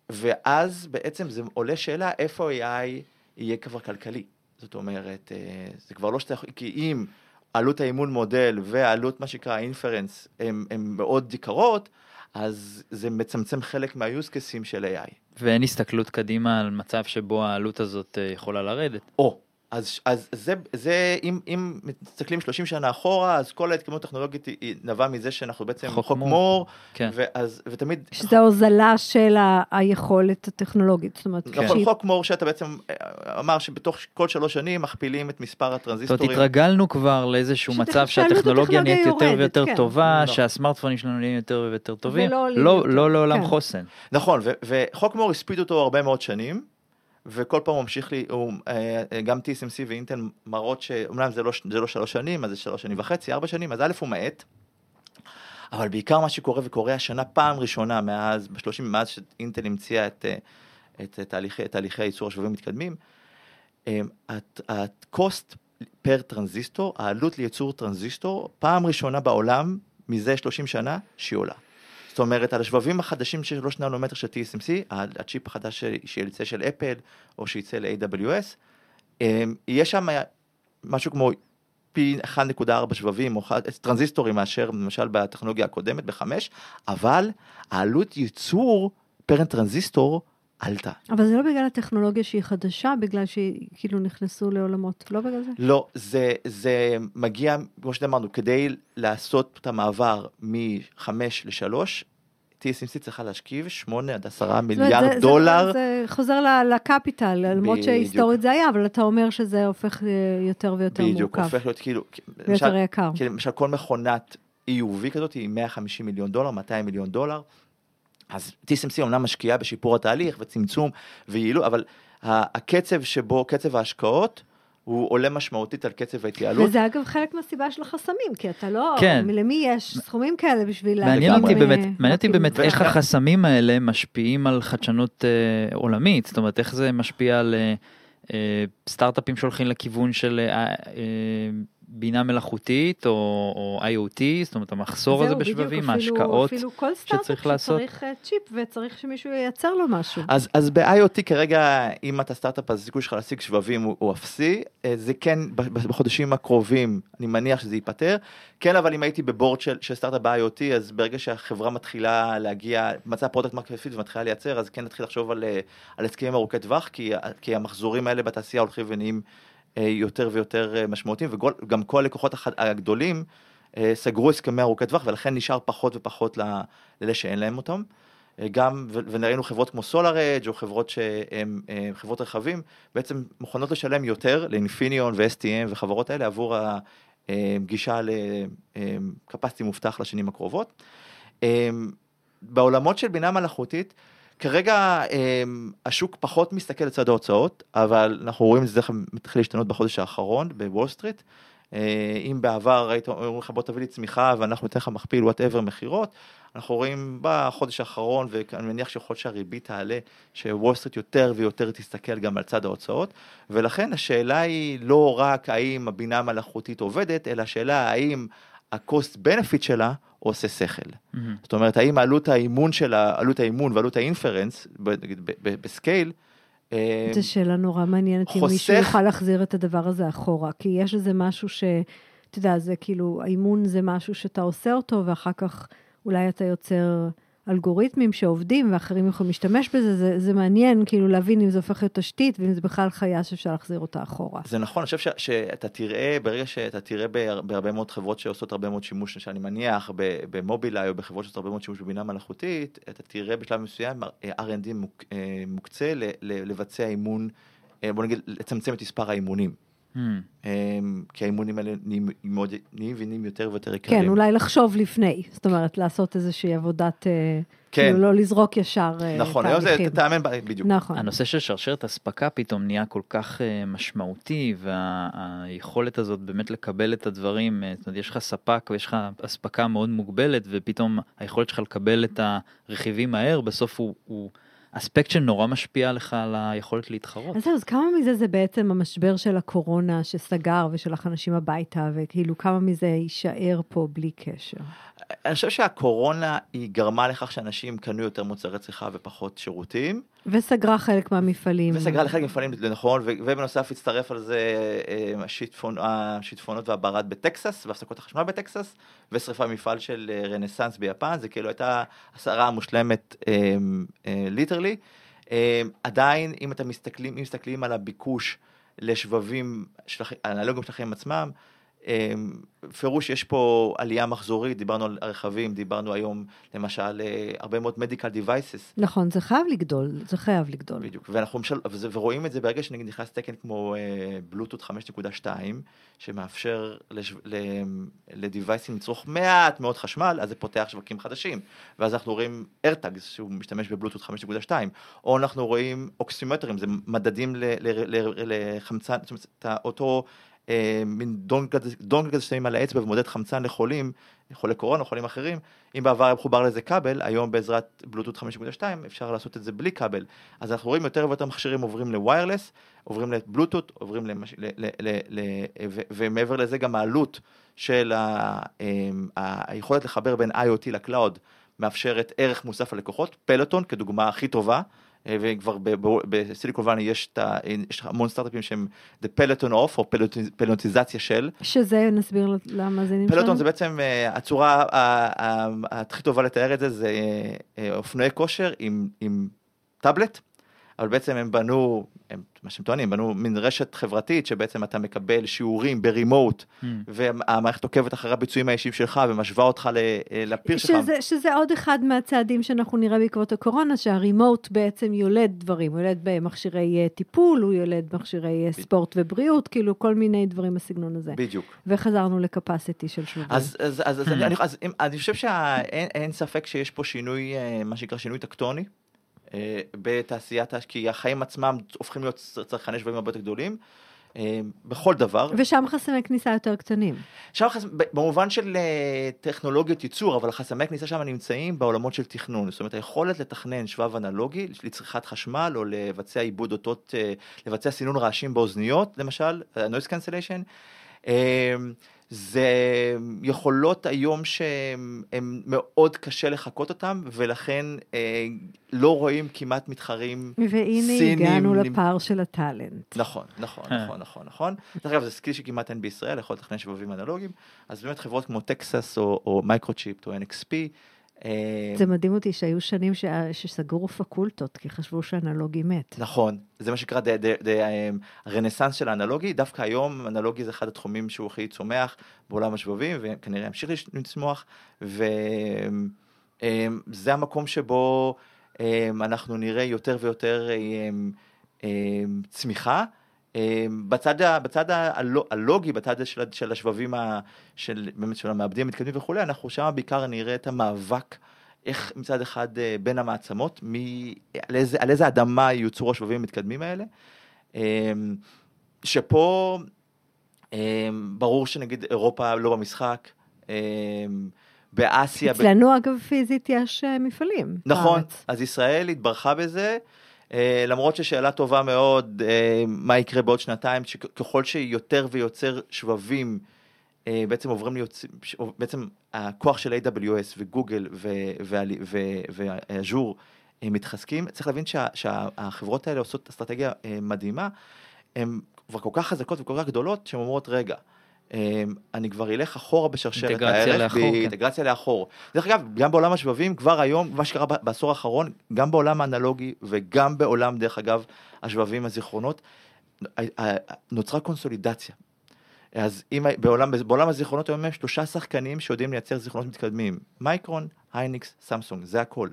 ואז בעצם זה עולה שאלה איפה AI יהיה כבר כלכלי. זאת אומרת, אה, זה כבר לא שאתה יכול, כי אם עלות האימון מודל ועלות מה שנקרא אינפרנס הם, הם מאוד יקרות, אז זה מצמצם חלק מה-use cases של AI. ואין הסתכלות קדימה על מצב שבו העלות הזאת אה, יכולה לרדת. או, אז, אז זה, זה אם, אם מסתכלים 30 שנה אחורה, אז כל ההתקדמות הטכנולוגית היא- היא נבעה מזה שאנחנו בעצם חוק חוק מור. מור, כן. ואז, ותמיד, שזה הוזלה של ה- היכולת הטכנולוגית, זאת אומרת, נכון, שהיא- חוק מור שאתה בעצם אה, אמר שבתוך כל שלוש שנים מכפילים את מספר זאת אומרת, הטרנזיסטורים. התרגלנו כבר לאיזשהו מצב שהטכנולוגיה הטכנולוגיה נהיית יותר יורדת, ויותר כן. טובה, לא. שהסמארטפונים שלנו נהיים יותר ויותר טובים, ולא לא יותר. לא לעולם כן. חוסן. נכון, ו- וחוק מור הספיד אותו הרבה מאוד שנים, וכל פעם ממשיך לי, הוא, אה, אה, גם TSMC ואינטל מראות שאומנם זה לא, זה לא שלוש שנים, אז זה שלוש שנים וחצי, ארבע שנים, אז א' הוא מאט, אבל בעיקר מה שקורה וקורה השנה פעם ראשונה מאז, בשלושים, מאז שאינטל המציאה את, אה, את, את, תהליכי, תהליכי הייצור השבבים מתקדמים, אה, ה-cost per transistor, העלות לייצור טרנזיסטור, פעם ראשונה בעולם, מזה 30 שנה, שהיא עולה. זאת אומרת, על השבבים החדשים של 3 ננומטר של TSMC, הצ'יפ החדש שיצא של אפל, או שיצא ל-AWS, אמ, יש שם משהו כמו פי 1.4 שבבים, או טרנזיסטורים מאשר למשל בטכנולוגיה הקודמת, בחמש, אבל העלות ייצור פר טרנזיסטור עלתה. אבל זה לא בגלל הטכנולוגיה שהיא חדשה, בגלל שהיא כאילו נכנסו לעולמות, לא בגלל זה? לא, זה, זה מגיע, כמו שאמרנו, כדי לעשות את המעבר מ-5 ל-3, TSMC צריכה להשכיב 8 עד 10 זאת אומרת, מיליארד זה- דולר. זה, זה חוזר ל- ל capital, למרות בדיוק. שהיסטורית זה היה, אבל אתה אומר שזה הופך אה, יותר ויותר בדיוק, מורכב. הופך להיות כאילו, ויותר למשל, יקר. כי למשל כל מכונת EUV כזאת היא 150 מיליון דולר, 200 מיליון דולר. אז TSMC אומנם משקיעה בשיפור התהליך וצמצום ויעילות, אבל הקצב שבו, קצב ההשקעות, הוא עולה משמעותית על קצב ההתייעלות. וזה אגב חלק מהסיבה של החסמים, כי אתה לא, כן. למי יש סכומים כאלה בשביל מעניין אותי אה, באמת, מעניין אותי באמת איך החסמים האלה משפיעים על חדשנות אה, עולמית, זאת אומרת איך זה משפיע על אה, אה, סטארט-אפים שהולכים לכיוון של אה, אה, בינה מלאכותית או, או IoT, זאת אומרת המחסור הזה זהו, בדיוק, בשבבים, אפילו- ההשקעות. אפילו כל סטארט-אפ שצריך לעשות. שצריך אה, צ'יפ וצריך שמישהו ייצר לו משהו. אז, אז ב-IoT כרגע, אם אתה סטארט-אפ, אז הסיכוי שלך להשיג שבבים הוא, הוא אפסי. אה, זה כן, בחודשים הקרובים, אני מניח שזה ייפתר. כן, אבל אם הייתי ב board של, של סטארט-אפ ב-IoT, אז ברגע שהחברה מתחילה להגיע, מצאה product market fit ומתחילה לייצר, אז כן נתחיל לחשוב על, אה, על הסכמים ארוכי טווח, כי, כי המחזורים האלה בתעשייה הולכים ונהיים יותר ויותר אה, משמעותיים, וגם כל הלקוחות הגדולים אה, סגרו הסכמי ארוכי טווח, ולכן נשאר פחות ופחות לאלה שאין להם אותם. אה, גם, וראינו חברות כמו SolarEdge, או חברות שהן אה, חברות רכבים, בעצם מוכנות לשלם יותר לאינפיניון ו-STM וחברות האלה עבור הגישה לקפסיטי מובטח לשנים הקרובות. אה, בעולמות של בינה מלאכותית, כרגע אה, השוק פחות מסתכל לצד ההוצאות, אבל אנחנו רואים את זה מתחיל להשתנות בחודש האחרון בוול סטריט. אה, אם בעבר היית אומר לך בוא תביא לי צמיחה ואנחנו ניתן לך מכפיל whatever מכירות, אנחנו רואים בחודש האחרון, ואני מניח שיכול שהריבית תעלה, שוול סטריט יותר ויותר תסתכל גם על צד ההוצאות, ולכן השאלה היא לא רק האם הבינה המלאכותית עובדת, אלא השאלה האם ה-cost benefit שלה עושה שכל. מהמם. זאת אומרת, האם עלות האימון שלה, עלות האימון ועלות האינפרנס, ב- נגיד בסקייל, אה, זו שאלה נורא מעניינת, אם חוסך- מישהו יוכל להחזיר את הדבר הזה אחורה, כי יש איזה משהו ש... אתה יודע, זה כאילו, האימון זה משהו שאתה עושה אותו, ואחר כך אולי אתה יוצר אלגוריתמים שעובדים, ואחרים יכולים להשתמש בזה, זה, זה מעניין, כאילו, להבין אם זה הופך להיות תשתית, ואם זה בכלל חיה שאפשר להחזיר אותה אחורה. זה נכון, אני חושב שאתה תראה, ברגע שאתה תראה בהר- בהרבה מאוד חברות שעושות הרבה מאוד שימוש, שאני מניח, במובילאיי או בחברות שעושות הרבה מאוד שימוש בבינה מלאכותית, אתה תראה בשלב מסוים אה, R&D מוק, אה, מוקצה לבצע אימון, אה, בוא נגיד, לצמצם את מספר האימונים. אה, כי האימונים האלה נהיים ונהיים יותר ויותר יקרים. כן, אולי לחשוב לפני, זאת אומרת, לעשות איזושהי עבודת... אה, כן. כאילו לא לזרוק ישר אה, נכון, היום זה תהליכים. תאמן, בדיוק. נכון. הנושא של שרשרת אספקה פתאום נהיה כל כך uh, משמעותי, והיכולת הזאת באמת לקבל את הדברים, זאת אומרת, יש לך ספק ויש לך אספקה מאוד מוגבלת, ופתאום היכולת שלך לקבל את הרכיבים מהר, בסוף הוא, הוא אספקט שנורא משפיע לך על היכולת להתחרות. אז זהו, אז כמה מזה זה בעצם המשבר של הקורונה שסגר ושלח אנשים הביתה, וכאילו כמה מזה יישאר פה בלי קשר? אני חושב שהקורונה היא גרמה לכך שאנשים קנו יותר מוצרי צריכה ופחות שירותים, וסגרה חלק מהמפעלים. וסגרה לחלק מהמפעלים, זה נכון, ובנוסף הצטרף על זה אה, השיטפון, השיטפונות והברד בטקסס, והפסקות החשמל בטקסס, ושריפה מפעל של אה, רנסאנס ביפן, זה כאילו הייתה הסערה המושלמת literally. עדיין, אם אתם מסתכלים, אם מסתכלים על הביקוש לשבבים, של הח- האנלוגיים של החיים עצמם, אמ, פירוש יש פה עלייה מחזורית, דיברנו על הרכבים, דיברנו היום למשל אה, הרבה מאוד medical devices, נכון, זה חייב לגדול, זה חייב לגדול. בדיוק, ואנחנו משל... ורואים את זה ברגע שנגיד נכנס תקן כמו בלוטות 5.2, שמאפשר. לדיווייסים לצרוך מעט מאוד חשמל, אז זה פותח שווקים חדשים. ואז אנחנו רואים AirTags שהוא משתמש בבלוטות 5.2, או אנחנו רואים אוקסימטרים, זה מדדים ל... ל... ל... לחמצן, זאת אומרת, אותו... אה, מין דונג כזה- שמים על האצבע ומודד חמצן לחולים, חולי קורונה חולים אחרים, אם בעבר היה מחובר לזה כבל, היום בעזרת בלוטות' 5.2 אפשר לעשות את זה בלי כבל. אז אנחנו רואים יותר ויותר מכשירים עוברים ל wireless, עוברים לבלוטות', עוברים למש... ל... ל... ל... ל... ו... ומעבר לזה גם העלות של ה... אמ, ה... היכולת לחבר בין IoT ל cloud מאפשרת ערך מוסף ללקוחות, פלוטון כדוגמה הכי טובה. אה, וכבר בסיליקון וואלי יש, את ה- יש המון סטארט-אפים שהם The Peloton Off או פלוטיז- פלוטיזציה של, שזה, נסביר למאזינים שלנו. פלוטון זה בעצם אה, הצורה הכי טובה לתאר את זה, זה אה, אופנועי כושר עם טאבלט, אבל בעצם הם בנו, הם, מה שהם טוענים, בנו מין רשת חברתית שבעצם אתה מקבל שיעורים ברימוט, Hmm. והמערכת עוקבת אחרי הביצועים האישיים שלך ומשווה אותך ל- אה, לפיר שלך. שזה, שזה עוד אחד מהצעדים שאנחנו נראה בעקבות הקורונה, שהרימוט בעצם יולד דברים, הוא יולד במכשירי אה, טיפול, הוא יולד במכשירי אה, ספורט ובריאות, כאילו כל מיני דברים בסגנון הזה. בדיוק. וחזרנו לקפסיטי של שבבים. אז, אז, אז, אז, אני, אז אם- אני חושב שאין אין ספק שיש פה שינוי, מה שנקרא שינוי טקטוני, בתעשיית, ה- כי החיים עצמם הופכים להיות צרכני שבבים הרבה יותר גדולים, אה, בכל דבר. ושם חסמי כניסה יותר קטנים. שם חס... ב- במובן של אה, טכנולוגיות ייצור, אבל חסמי הכניסה שם נמצאים בעולמות של תכנון. זאת אומרת, היכולת לתכנן שבב אנלוגי לצריכת חשמל, או לבצע עיבוד אותות, אה, לבצע סינון רעשים באוזניות, למשל, אה, noise cancellation, אה, זה יכולות היום שהן הם מאוד קשה לחקות אותן, ולכן אה, לא רואים כמעט מתחרים והנה סינים הגענו נמ- לפער של ה talent. נכון, נכון, אה. נכון, נכון, נכון. דרך אגב, זה skill שכמעט אין בישראל, יכול לתכנן שבבים אנלוגיים, אז באמת חברות כמו טקסס או, או מייקרוצ'יפ או NXP, זה מדהים אותי שהיו שנים ש... שסגרו פקולטות, כי חשבו שאנלוגי מת. נכון, זה מה שנקרא אה, הרנסאנס של האנלוגי, דווקא היום אנלוגי זה אחד התחומים שהוא הכי צומח בעולם השבבים, וכנראה ימשיך לצמוח, וזה המקום שבו אה, אנחנו נראה יותר ויותר אה, אה, צמיחה. אה, בצד, ה- בצד הלו- הלוגי, בצד של, של השבבים, ה- של, באמת של המעבדים המתקדמים וכולי, אנחנו שם בעיקר נראה את המאבק, איך מצד אחד אה, בין המעצמות, מי, על, איזה, על איזה אדמה יוצרו השבבים המתקדמים האלה, אה, שפה אה, ברור שנגיד אירופה לא במשחק, באסיה, ב- אצלנו, אגב, פיזית יש אה, מפעלים. נכון, בארץ. אז ישראל התברכה בזה, למרות ששאלה טובה מאוד, אה, מה יקרה בעוד שנתיים, שככל שיותר ויותר שבבים אה, בעצם עוברים להיות, בעצם הכוח של AWS וגוגל ואז'ור אה, מתחזקים, צריך להבין שה- שהחברות האלה עושות אסטרטגיה אה, מדהימה, הן כבר כל כך חזקות וכל כך גדולות, שהן אומרות, רגע, אה, אני כבר אלך אחורה בשרשרת אינטגרציה הערך, לאחור, כן. באינטגרציה לאחור. דרך אגב, גם בעולם השבבים, כבר היום, מה שקרה בעשור האחרון, גם בעולם האנלוגי וגם בעולם, דרך אגב, השבבים, הזיכרונות, נוצרה קונסולידציה. אז אם בעולם, בעולם הזיכרונות היום יש שלושה שחקנים שיודעים לייצר זיכרונות מתקדמים, מייקרון, הייניקס, סמסונג, זה הכל.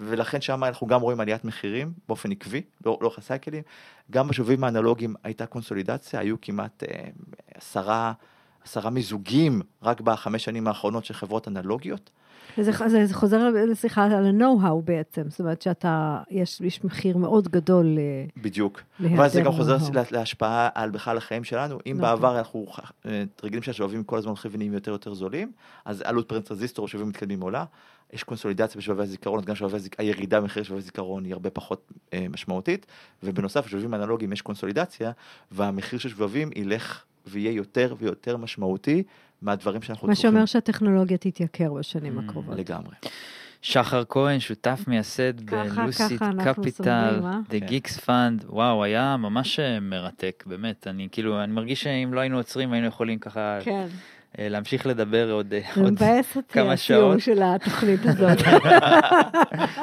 ולכן שם אנחנו גם רואים עליית מחירים באופן עקבי, לא- לאורך הסייקלים. גם בשבבים האנלוגיים הייתה קונסולידציה, היו כמעט אה, עשרה, מיזוגים רק בחמש שנים האחרונות של חברות אנלוגיות. זה, זה, זה חוזר לשיחה על ה-know-how בעצם, זאת אומרת שאתה, יש, יש מחיר מאוד גדול אה, בדיוק. ואז זה גם חוזר. לה- להשפעה על בכלל החיים שלנו. אם נכון. בעבר אנחנו אה, רגילים שהשבבים כל הזמן הולכים ונהיים יותר יותר זולים, אז עלות פר טרנזיסטור או שבבים מתקדמים עולה. יש קונסולידציה בשבבי הזיכרון, אז גם שבבי הזיכ... הירידה במחיר שבבי זיכרון היא הרבה פחות אה, משמעותית, ובנוסף בשבבים אנלוגיים יש קונסולידציה, והמחיר של שבבים ילך ויהיה יותר ויותר משמעותי מהדברים שאנחנו מה צורכים שאומר שהטכנולוגיה תתייקר בשנים Mm, הקרובות. לגמרי. שחר כהן, שותף מייסד בלוסיד קפיטל? The. Geeks Fund, וואו, היה ממש אה, מרתק, באמת, אני כאילו, אני מרגיש שאם לא היינו עוצרים היינו יכולים ככה כן, אה, להמשיך לדבר עוד אה, זה עוד מבאס אותי כמה הסיום שעות. של התוכנית הזאת.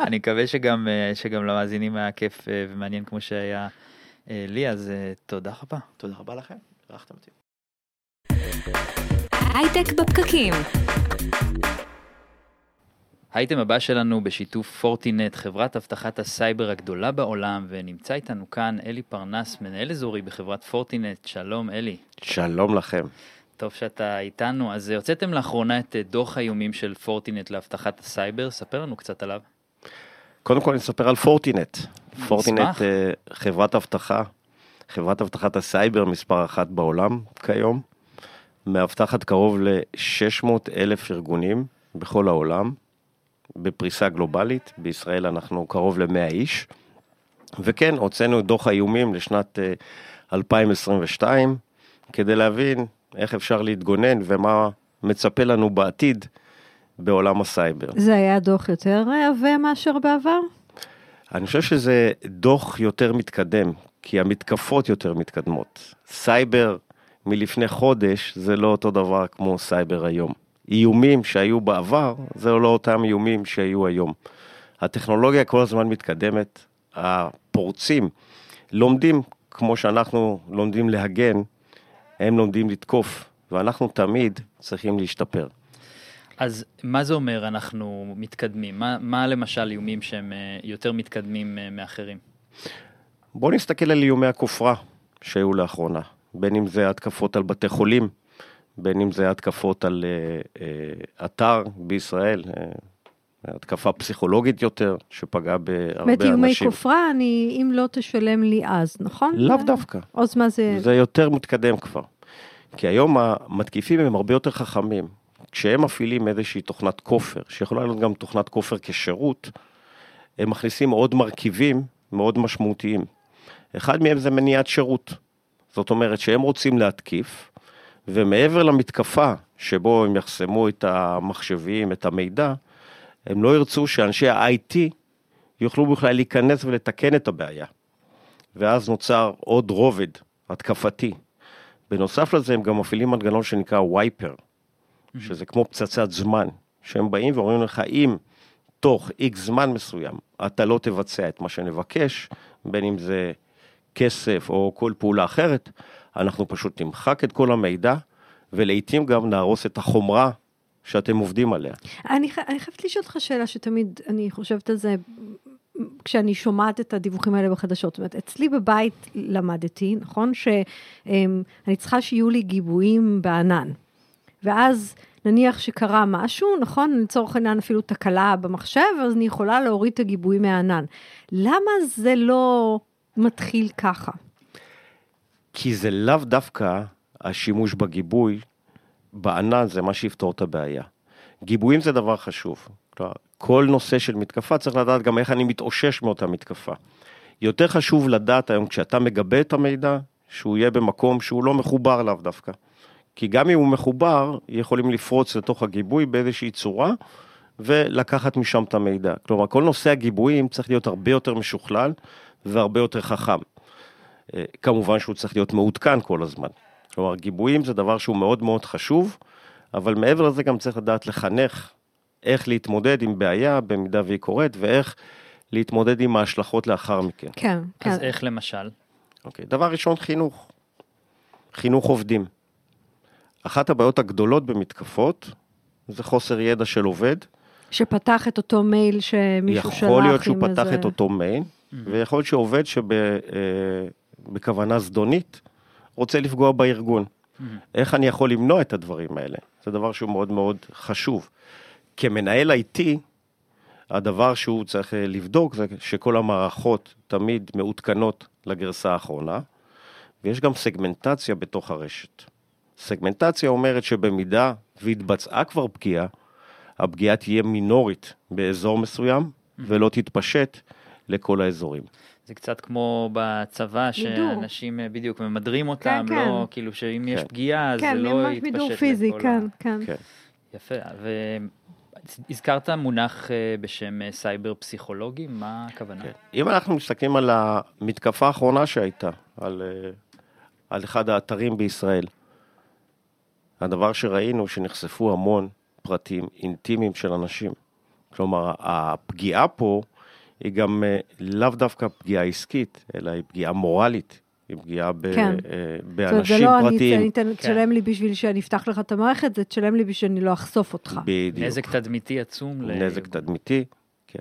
אני מקווה שגם, שגם למאזינים היה כיף ומעניין כמו שהיה לי, אז תודה רבה. תודה רבה לכם, אירחתם אותי. הייטק בפקקים. האייטם הבא שלנו בשיתוף פורטינט, חברת אבטחת הסייבר הגדולה בעולם, ונמצא איתנו כאן אלי פרנס, מנהל אזורי בחברת פורטינט. שלום אלי. שלום לכם. טוב שאתה איתנו. אז הוצאתם לאחרונה את אה, דוח האיומים של פורטינט לאבטחת הסייבר, ספר לנו קצת עליו. קודם כל נספר על פורטינט. פורטינט. אה, חברת אבטחה, חברת אבטחת הסייבר מספר אחת בעולם כיום, מאבטחת קרוב ל-600 אלף ארגונים בכל העולם, בפריסה גלובלית, בישראל אנחנו קרוב ל-100 איש, וכן, הוצאנו את דוח האיומים לשנת אה, 2022, כדי להבין איך אפשר להתגונן ומה מצפה לנו בעתיד בעולם הסייבר. זה היה דוח יותר עבה מאשר בעבר? אני חושב שזה דוח יותר מתקדם, כי המתקפות יותר מתקדמות. סייבר מלפני חודש זה לא אותו דבר כמו סייבר היום. איומים שהיו בעבר זה לא אותם איומים שהיו היום. הטכנולוגיה כל הזמן מתקדמת, הפורצים לומדים כמו שאנחנו לומדים להגן, הם לומדים לתקוף, ואנחנו תמיד צריכים להשתפר. אז מה זה אומר אנחנו מתקדמים? מה, מה למשל איומים שהם אה, יותר מתקדמים אה, מאחרים? בואו נסתכל על איומי הכופרה שהיו לאחרונה, בין אם זה התקפות על בתי חולים, בין אם זה התקפות על אה, אה, אתר בישראל, אה, התקפה פסיכולוגית יותר, שפגעה בהרבה באמת איומי אנשים. כופרה, אני, אם לא תשלם לי אז, נכון? לאו זה- דווקא, אז מה זה? זה יותר מתקדם כבר. כי היום המתקיפים הם הרבה יותר חכמים. כשהם מפעילים איזושהי תוכנת כופר, שיכולה להיות גם תוכנת כופר כשירות, הם מכניסים עוד מרכיבים מאוד משמעותיים. אחד מהם זה מניעת שירות. זאת אומרת שהם רוצים להתקיף, ומעבר למתקפה שבו הם יחסמו את המחשבים, את המידע, הם לא ירצו שאנשי ה-IT יוכלו בכלל להיכנס ולתקן את הבעיה. ואז נוצר עוד רובד התקפתי. בנוסף לזה הם גם מפעילים מנגנון שנקרא וייפר, שזה כמו פצצת זמן, שהם באים ואומרים לך, אם תוך איקס זמן מסוים אתה לא תבצע את מה שנבקש, בין אם זה כסף או כל פעולה אחרת, אנחנו פשוט נמחק את כל המידע, ולעיתים גם נהרוס את החומרה שאתם עובדים עליה. אני, ח- אני חייבת לשאול אותך שאלה שתמיד אני חושבת על זה כשאני שומעת את הדיווחים האלה בחדשות. זאת אומרת, אצלי בבית למדתי, נכון, שאני צריכה שיהיו לי גיבויים בענן. ואז נניח שקרה משהו, נכון, לצורך העניין אפילו תקלה במחשב, אז אני יכולה להוריד את הגיבוי מהענן. למה זה לא מתחיל ככה? כי זה לאו דווקא השימוש בגיבוי בענן זה מה שיפתור את הבעיה. גיבויים זה דבר חשוב. כל נושא של מתקפה צריך לדעת גם איך אני מתאושש מאותה מתקפה. יותר חשוב לדעת היום כשאתה מגבה את המידע, שהוא יהיה במקום שהוא לא מחובר לאו דווקא. כי גם אם הוא מחובר, יכולים לפרוץ לתוך הגיבוי באיזושהי צורה, ולקחת משם את המידע. כלומר, כל נושא הגיבויים צריך להיות הרבה יותר משוכלל והרבה יותר חכם. אה, כמובן שהוא צריך להיות מעודכן כל הזמן. כלומר, גיבויים זה דבר שהוא מאוד מאוד חשוב, אבל מעבר לזה גם צריך לדעת לחנך איך להתמודד עם בעיה במידה והיא קורית, ואיך להתמודד עם ההשלכות לאחר מכן. כן, כן. אז איך למשל? אוקיי, דבר ראשון, חינוך. חינוך עובדים. אחת הבעיות הגדולות במתקפות זה חוסר ידע של עובד. שפתח את אותו מייל שמישהו שלח יכול להיות שהוא עם פתח איזה- את אותו מייל, ויכול להיות שעובד שבכוונה זדונית רוצה לפגוע בארגון. איך אני יכול למנוע את הדברים האלה? זה דבר שהוא מאוד מאוד חשוב. כמנהל IT, הדבר שהוא צריך אה, לבדוק זה שכל המערכות תמיד מעודכנות לגרסה האחרונה, ויש גם סגמנטציה בתוך הרשת. סגמנטציה אומרת שבמידה והתבצעה כבר פגיעה, הפגיעה תהיה מינורית באזור מסוים, ולא תתפשט לכל האזורים. זה קצת כמו בצבא, שאנשים אה, בדיוק ממדרים אותם, כן, לא, כן. כאילו שאם יש כן. פגיעה, אז כן, זה לא יתפשט בידור לכל פיזי, ה- כן, כן. כן. יפה, והזכרת מונח אה, בשם אה, סייבר פסיכולוגי, מה הכוונה? כן. אם אנחנו מסתכלים על המתקפה האחרונה שהייתה, על, על אחד האתרים בישראל, הדבר שראינו שנחשפו המון פרטים אינטימיים של אנשים. כלומר, הפגיעה פה היא גם אה, לאו דווקא פגיעה עסקית, אלא היא פגיעה מורלית, היא פגיעה ב, כן. אה, זאת אומרת, זה באנשים לא אני פרטיים. אני אתן- כן. תשלם לי בשביל שאני אפתח לך את המערכת, זה תשלם לי בשביל שאני לא אחשוף אותך. בדיוק. נזק תדמיתי עצום. ל- נזק תדמיתי, כן.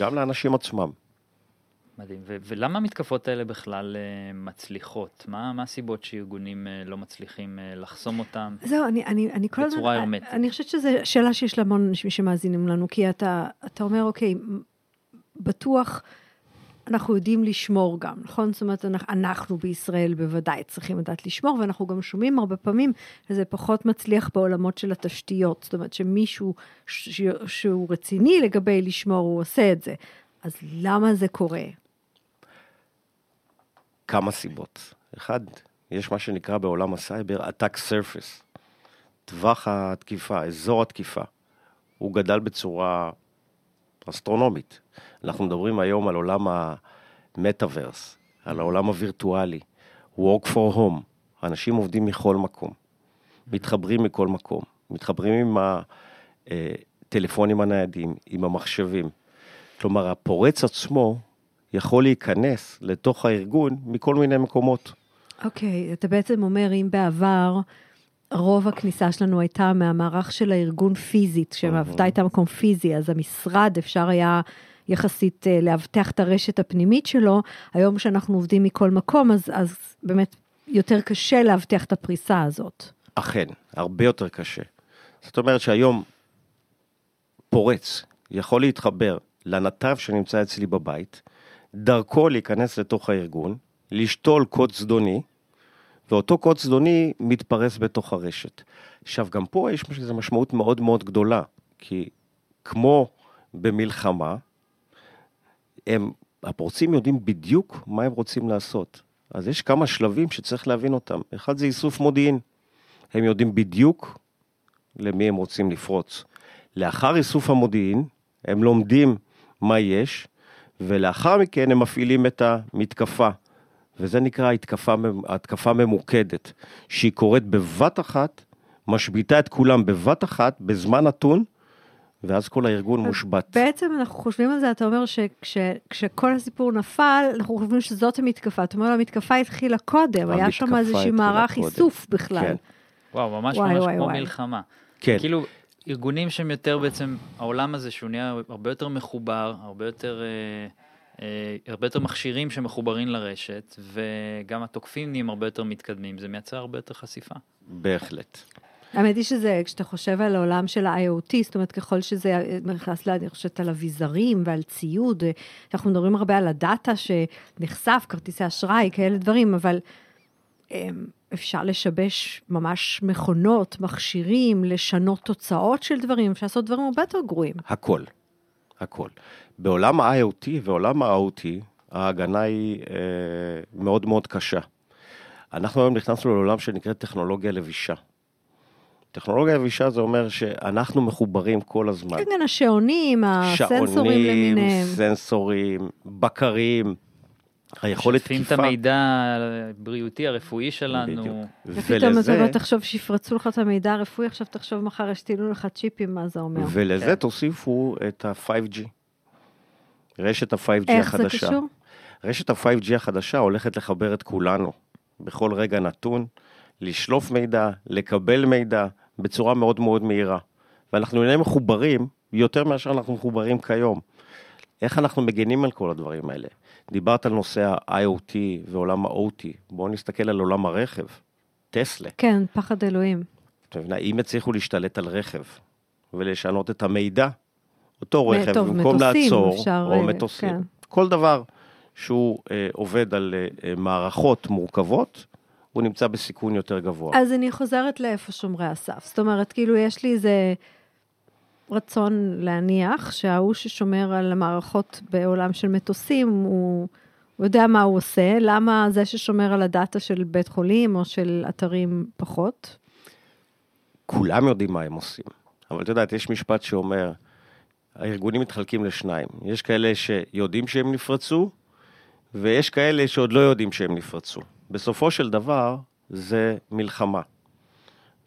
גם לאנשים עצמם. מדהים. ו- ולמה המתקפות האלה בכלל אה, מצליחות? מה מה הסיבות שארגונים לא מצליחים לחסום אותם? זהו, אני, אני, אני כל הזמן, בצורה אני, הרמטית. אני חושבת שזו שאלה שיש להמון אנשים שמאזינים לנו, כי אתה, אתה אומר, אוקיי, בטוח אנחנו יודעים לשמור גם, נכון? זאת אומרת, אנחנו, בישראל בוודאי צריכים לדעת לשמור, ואנחנו גם שומעים הרבה פעמים שזה פחות מצליח בעולמות של התשתיות, זאת אומרת שמישהו ש, שהוא רציני לגבי לשמור, הוא עושה את זה. אז למה זה קורה? כמה סיבות. אחד, יש מה שנקרא בעולם הסייבר attack surface. טווח התקיפה, אזור התקיפה, הוא גדל בצורה אסטרונומית. אנחנו מדברים היום על עולם המטאוורס, על העולם הווירטואלי, work for home, אנשים עובדים מכל מקום, מתחברים מכל מקום, מתחברים עם הטלפונים הניידים, עם המחשבים. כלומר, הפורץ עצמו יכול להיכנס לתוך הארגון מכל מיני מקומות. אוקיי, אתה בעצם אומר, אם בעבר רוב הכניסה שלנו הייתה מהמערך של הארגון פיזית, שהעבודה הייתה מקום פיזי, אז המשרד אפשר היה יחסית אה, לאבטח את הרשת הפנימית שלו, היום שאנחנו עובדים מכל מקום, אז, אז באמת יותר קשה לאבטח את הפריסה הזאת. אכן, הרבה יותר קשה. זאת אומרת שהיום פורץ יכול להתחבר לנתב שנמצא אצלי בבית, דרכו להיכנס לתוך הארגון, לשתול קוד זדוני, ואותו קוד זדוני מתפרס בתוך הרשת. עכשיו, גם פה יש משמעות מאוד מאוד גדולה, כי כמו במלחמה, הם, הפורצים יודעים בדיוק מה הם רוצים לעשות. אז יש כמה שלבים שצריך להבין אותם. אחד זה איסוף מודיעין. הם יודעים בדיוק למי הם רוצים לפרוץ. לאחר איסוף המודיעין, הם לומדים מה יש, ולאחר מכן הם מפעילים את המתקפה. וזה נקרא התקפה, התקפה ממוקדת, שהיא קורית בבת אחת, משביתה את כולם בבת אחת, בזמן נתון, ואז כל הארגון מושבת. בעצם אנחנו חושבים על זה, אתה אומר שכשכל הסיפור נפל, אנחנו חושבים שזאת המתקפה. אתה אומר, המתקפה התחילה קודם, היה שם איזשהו מערך קודם. איסוף בכלל. כן. וואו, ממש וואי, ממש וואי, כמו וואי. מלחמה. כן, כאילו, ארגונים שהם יותר בעצם, העולם הזה שהוא נהיה הרבה יותר מחובר, הרבה יותר, אה, הרבה יותר מכשירים שמחוברים לרשת, וגם התוקפים נהיים הרבה יותר מתקדמים, זה מייצר הרבה יותר חשיפה. בהחלט. האמת היא שזה, כשאתה חושב על העולם של ה-IoT, זאת אומרת, ככל שזה נכנס, אני חושבת על אביזרים ועל ציוד, אנחנו מדברים הרבה על הדאטה שנחשף, כרטיסי אשראי, כאלה דברים, אבל אמ, אפשר לשבש ממש מכונות, מכשירים, לשנות תוצאות של דברים, אפשר לעשות דברים הרבה יותר גרועים. הכל, הכל. בעולם ה-IoT ועולם ה-OT, ההגנה היא אה, מאוד מאוד קשה. אנחנו היום נכנסנו לעולם שנקרא טכנולוגיה לבישה. טכנולוגיה לבישה זה אומר שאנחנו מחוברים כל הזמן. כן, כן, השעונים, הסנסורים שעונים, למיניהם. סנסורים, בקרים, היכולת משתפים את תקיפה. המידע הבריאותי, הרפואי שלנו. בדיוק. ופתאום אתה לא תחשוב שיפרצו לך את המידע הרפואי, עכשיו תחשוב מחר ישתילו לך צ'יפים, מה זה אומר? ולזה כן. תוסיפו את ה-5G. רשת ה-5G איך זה החדשה. קשור? רשת ה-5G החדשה הולכת לחבר את כולנו בכל רגע נתון, לשלוף מידע, לקבל מידע בצורה מאוד מאוד מהירה. ואנחנו נהיה מחוברים יותר מאשר אנחנו מחוברים כיום. איך אנחנו מגנים על כל הדברים האלה? דיברת על נושא ה-IoT ועולם ה-OT, בואו נסתכל על עולם הרכב. טסלה, כן, פחד אלוהים. את מבינה, אם יצליחו להשתלט על רכב, ולשנות את המידע, אותו רכב, טוב, במקום מטוסים לעצור, אפשר, או אה, מטוסים, כן. כל דבר שהוא אה, עובד על אה, מערכות מורכבות, הוא נמצא בסיכון יותר גבוה. אז אני חוזרת לאיפה שומרי הסף. זאת אומרת, כאילו, יש לי איזה רצון להניח שההוא ששומר על המערכות בעולם של מטוסים, הוא, הוא יודע מה הוא עושה, למה זה ששומר על הדאטה של בית חולים או של אתרים פחות? כולם יודעים מה הם עושים. אבל את יודעת, יש משפט שאומר, הארגונים מתחלקים לשניים. יש כאלה שיודעים שהם נפרצו, ויש כאלה שעוד לא יודעים שהם נפרצו. בסופו של דבר, זה מלחמה.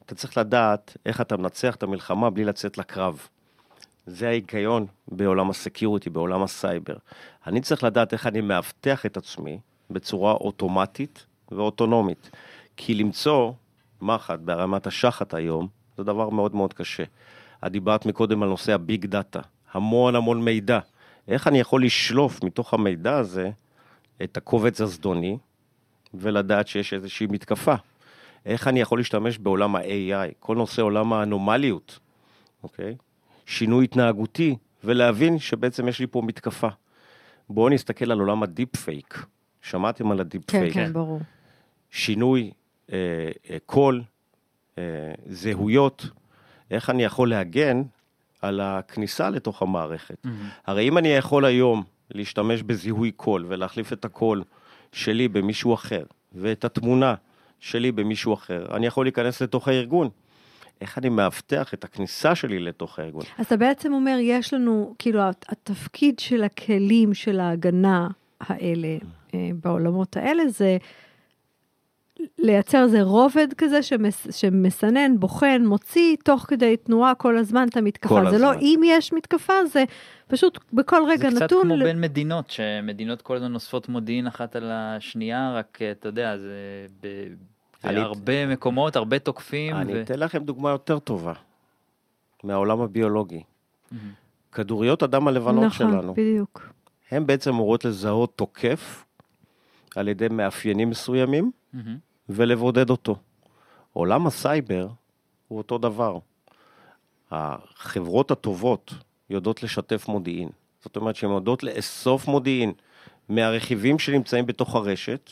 אתה צריך לדעת איך אתה מנצח את המלחמה בלי לצאת לקרב. זה ההיגיון בעולם ה security, בעולם הסייבר. אני צריך לדעת איך אני מאבטח את עצמי בצורה אוטומטית ואוטונומית. כי למצוא מחט ברמת השחת היום, זה דבר מאוד מאוד קשה. את דיברת מקודם על נושא הביג דאטה, המון המון מידע. איך אני יכול לשלוף מתוך המידע הזה את הקובץ הזדוני ולדעת שיש איזושהי מתקפה? איך אני יכול להשתמש בעולם ה-AI, כל נושא עולם האנומליות, אוקיי? שינוי התנהגותי, ולהבין שבעצם יש לי פה מתקפה. בואו נסתכל על עולם ה deep fake. שמעתם על ה deep כן, פייק? כן, ברור. שינוי אה, אה, קול, אה, זהויות, איך אני יכול להגן על הכניסה לתוך המערכת. הרי אם אני יכול היום להשתמש בזיהוי קול ולהחליף את הקול שלי במישהו אחר, ואת התמונה שלי במישהו אחר, אני יכול להיכנס לתוך הארגון. איך אני מאבטח את הכניסה שלי לתוך הארגון? אז אתה בעצם אומר, יש לנו, כאילו, הת- התפקיד של הכלים של ההגנה האלה, אה, בעולמות האלה, זה לייצר איזה רובד כזה שמס, שמסנן, בוחן, מוציא תוך כדי תנועה כל הזמן את המתקפה. כל זה לא הזמן. אם יש מתקפה, זה פשוט בכל רגע זה קצת נתון. כמו ל- בין מדינות, שמדינות כל הזמן אוספות מודיעין אחת על השנייה, רק אה, אתה יודע, זה ב- אני- בהרבה מקומות, הרבה תוקפים. אני ו- אתן לכם דוגמה יותר טובה, מהעולם הביולוגי. מהמם. כדוריות הדם הלבנות נכון, שלנו, בדיוק. הן בעצם אמורות לזהות תוקף על ידי מאפיינים מסוימים מהמם. ולבודד אותו. עולם הסייבר הוא אותו דבר. החברות הטובות יודעות לשתף מודיעין. זאת אומרת שהן יודעות לאסוף מודיעין מהרכיבים שנמצאים בתוך הרשת,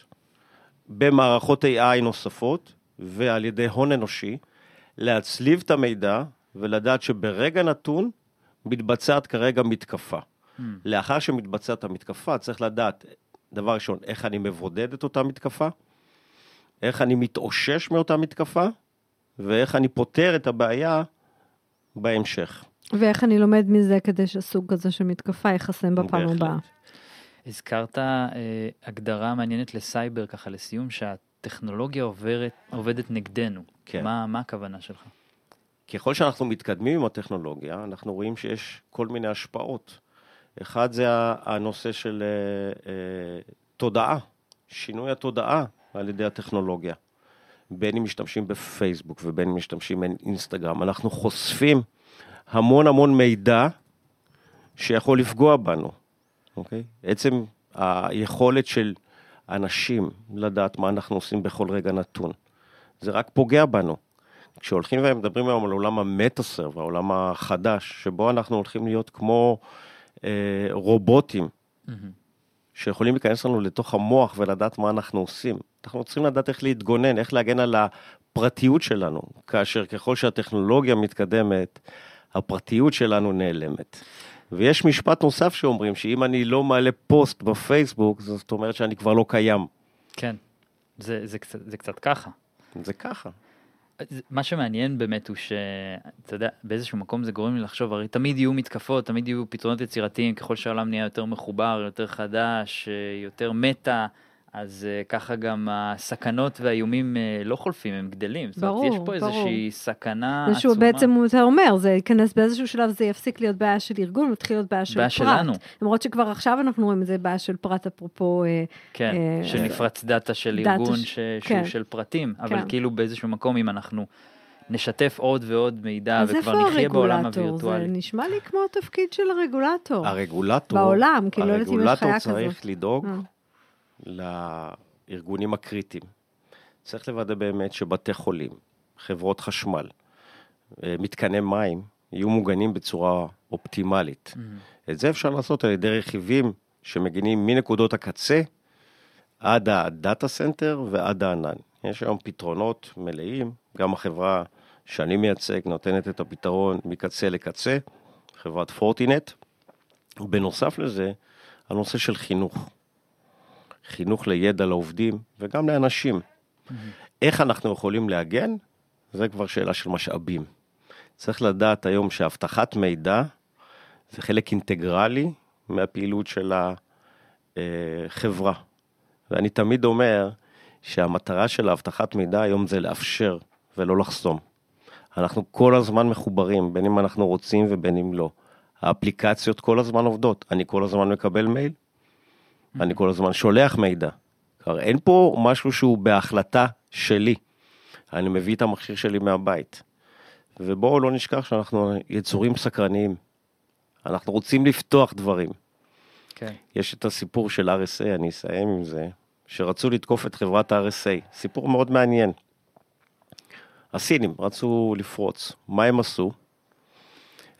במערכות AI נוספות, ועל ידי הון אנושי, להצליב את המידע ולדעת שברגע נתון מתבצעת כרגע מתקפה. Hmm. לאחר שמתבצעת המתקפה, צריך לדעת, דבר ראשון, איך אני מבודד את אותה מתקפה, איך אני מתאושש מאותה מתקפה, ואיך אני פותר את הבעיה בהמשך. ואיך אני לומד מזה כדי שהסוג הזה של מתקפה ייחסם בפעם בהחלט. הבאה. הזכרת אה, הגדרה מעניינת לסייבר, ככה לסיום, שהטכנולוגיה עוברת, עובדת נגדנו. כן. מה, מה הכוונה שלך? ככל שאנחנו מתקדמים עם הטכנולוגיה, אנחנו רואים שיש כל מיני השפעות. אחד זה הנושא של אה, אה, תודעה, שינוי התודעה על ידי הטכנולוגיה. בין אם משתמשים בפייסבוק ובין אם משתמשים באינסטגרם, אנחנו חושפים המון המון מידע שיכול לפגוע בנו, אוקיי? עצם היכולת של אנשים לדעת מה אנחנו עושים בכל רגע נתון, זה רק פוגע בנו. כשהולכים ומדברים היום על עולם המטאסר והעולם החדש, שבו אנחנו הולכים להיות כמו אה, רובוטים מהמם. שיכולים להיכנס לנו לתוך המוח ולדעת מה אנחנו עושים. אנחנו צריכים לדעת איך להתגונן, איך להגן על הפרטיות שלנו, כאשר ככל שהטכנולוגיה מתקדמת, הפרטיות שלנו נעלמת. ויש משפט נוסף שאומרים שאם אני לא מעלה פוסט בפייסבוק, זאת אומרת שאני כבר לא קיים. כן, זה, זה, קצת, זה קצת ככה. זה ככה. מה שמעניין באמת הוא שאתה יודע, באיזשהו מקום זה גורם לי לחשוב, הרי תמיד יהיו מתקפות, תמיד יהיו פתרונות יצירתיים, ככל שהעולם נהיה יותר מחובר, יותר חדש, אה, יותר מטא, אז אה, ככה גם הסכנות והאיומים אה, לא חולפים, הם גדלים. זאת אומרת, ברור, יש פה ברור. איזושהי סכנה זה שהוא עצומה. בעצם, אתה אומר, זה ייכנס באיזשהו שלב, זה יפסיק להיות בעיה של ארגון, מתחיל להיות בעיה של בעיה פרט. שלנו. למרות שכבר עכשיו אנחנו רואים את זה בעיה של פרט, אפרופו, אה, כן, אה, של נפרץ דאטה של דאטה ארגון ש- ש... כן. שהוא של פרטים, אבל כן. כאילו באיזשהו מקום אם אנחנו נשתף עוד ועוד מידע אז איפה וכבר נחיה בעולם הרגולטור? זה הווירטואלי. נשמע לי כמו התפקיד של הרגולטור. הרגולטור, בעולם, כי לא יודעת אם יש חיה הרגולטור כזאת. צריך לדאוג. לארגונים הקריטיים. צריך לוודא באמת שבתי חולים, חברות חשמל, אה, מתקני מים, יהיו מוגנים בצורה אופטימלית. את זה אפשר לעשות על ידי רכיבים שמגינים מנקודות הקצה עד ה data center ועד הענן. יש היום פתרונות מלאים, גם החברה שאני מייצג נותנת את הפתרון מקצה לקצה, חברת Fortinet. בנוסף לזה, הנושא של חינוך. חינוך לידע לעובדים וגם לאנשים. איך אנחנו יכולים להגן? זה כבר שאלה של משאבים. צריך לדעת היום שאבטחת מידע זה חלק אינטגרלי מהפעילות של החברה. ואני תמיד אומר שהמטרה של האבטחת מידע היום זה לאפשר ולא לחסום. אנחנו כל הזמן מחוברים, בין אם אנחנו רוצים ובין אם לא. האפליקציות כל הזמן עובדות, אני כל הזמן מקבל מייל, אני כל הזמן שולח מידע. כלומר, אין פה משהו שהוא בהחלטה שלי. אני מביא את המכשיר שלי מהבית. ובואו לא נשכח שאנחנו יצורים סקרניים. אנחנו רוצים לפתוח דברים. כן. יש את הסיפור של RSA, אני אסיים עם זה, שרצו לתקוף את חברת RSA. סיפור מאוד מעניין. הסינים רצו לפרוץ, מה הם עשו?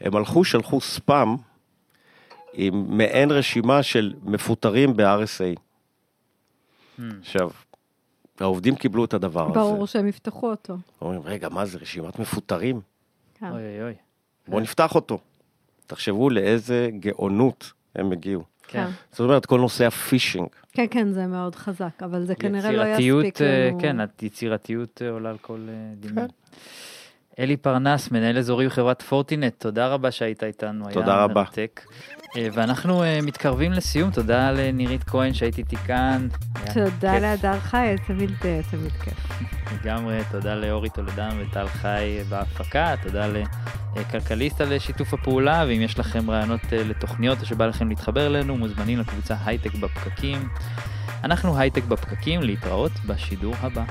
הם הלכו, שלחו ספאם עם מעין רשימה של מפוטרים ב-RSA. עכשיו, העובדים קיבלו את הדבר הזה. ברור שהם יפתחו אותו. אומרים, רגע, מה זה, רשימת מפוטרים? כן. אוי אוי אוי. בואו נפתח אותו. תחשבו לאיזה גאונות הם הגיעו. כן. זאת אומרת, כל נושא הפישינג. כן, כן, זה מאוד חזק, אבל זה כנראה לא יספיק אה, לנו. כן, יצירתיות אה, עולה על כל אה, דמיון. אלי פרנס, מנהל אזורי בחברת פורטינט, תודה רבה שהיית איתנו, היה תודה רבה. מרתק. אה, ואנחנו אה, מתקרבים לסיום, תודה לנירית כהן שהיית איתי כאן. תודה. להדר חי, תמיד אה, תמיד כיף. לגמרי, תודה לאורי טולדן וטל חי בהפקה, תודה לכלכליסט על שיתוף הפעולה, ואם יש לכם רעיונות לתוכניות או שבא לכם להתחבר אלינו, מוזמנים לקבוצה הייטק בפקקים. אנחנו הייטק בפקקים, להתראות בשידור הבא.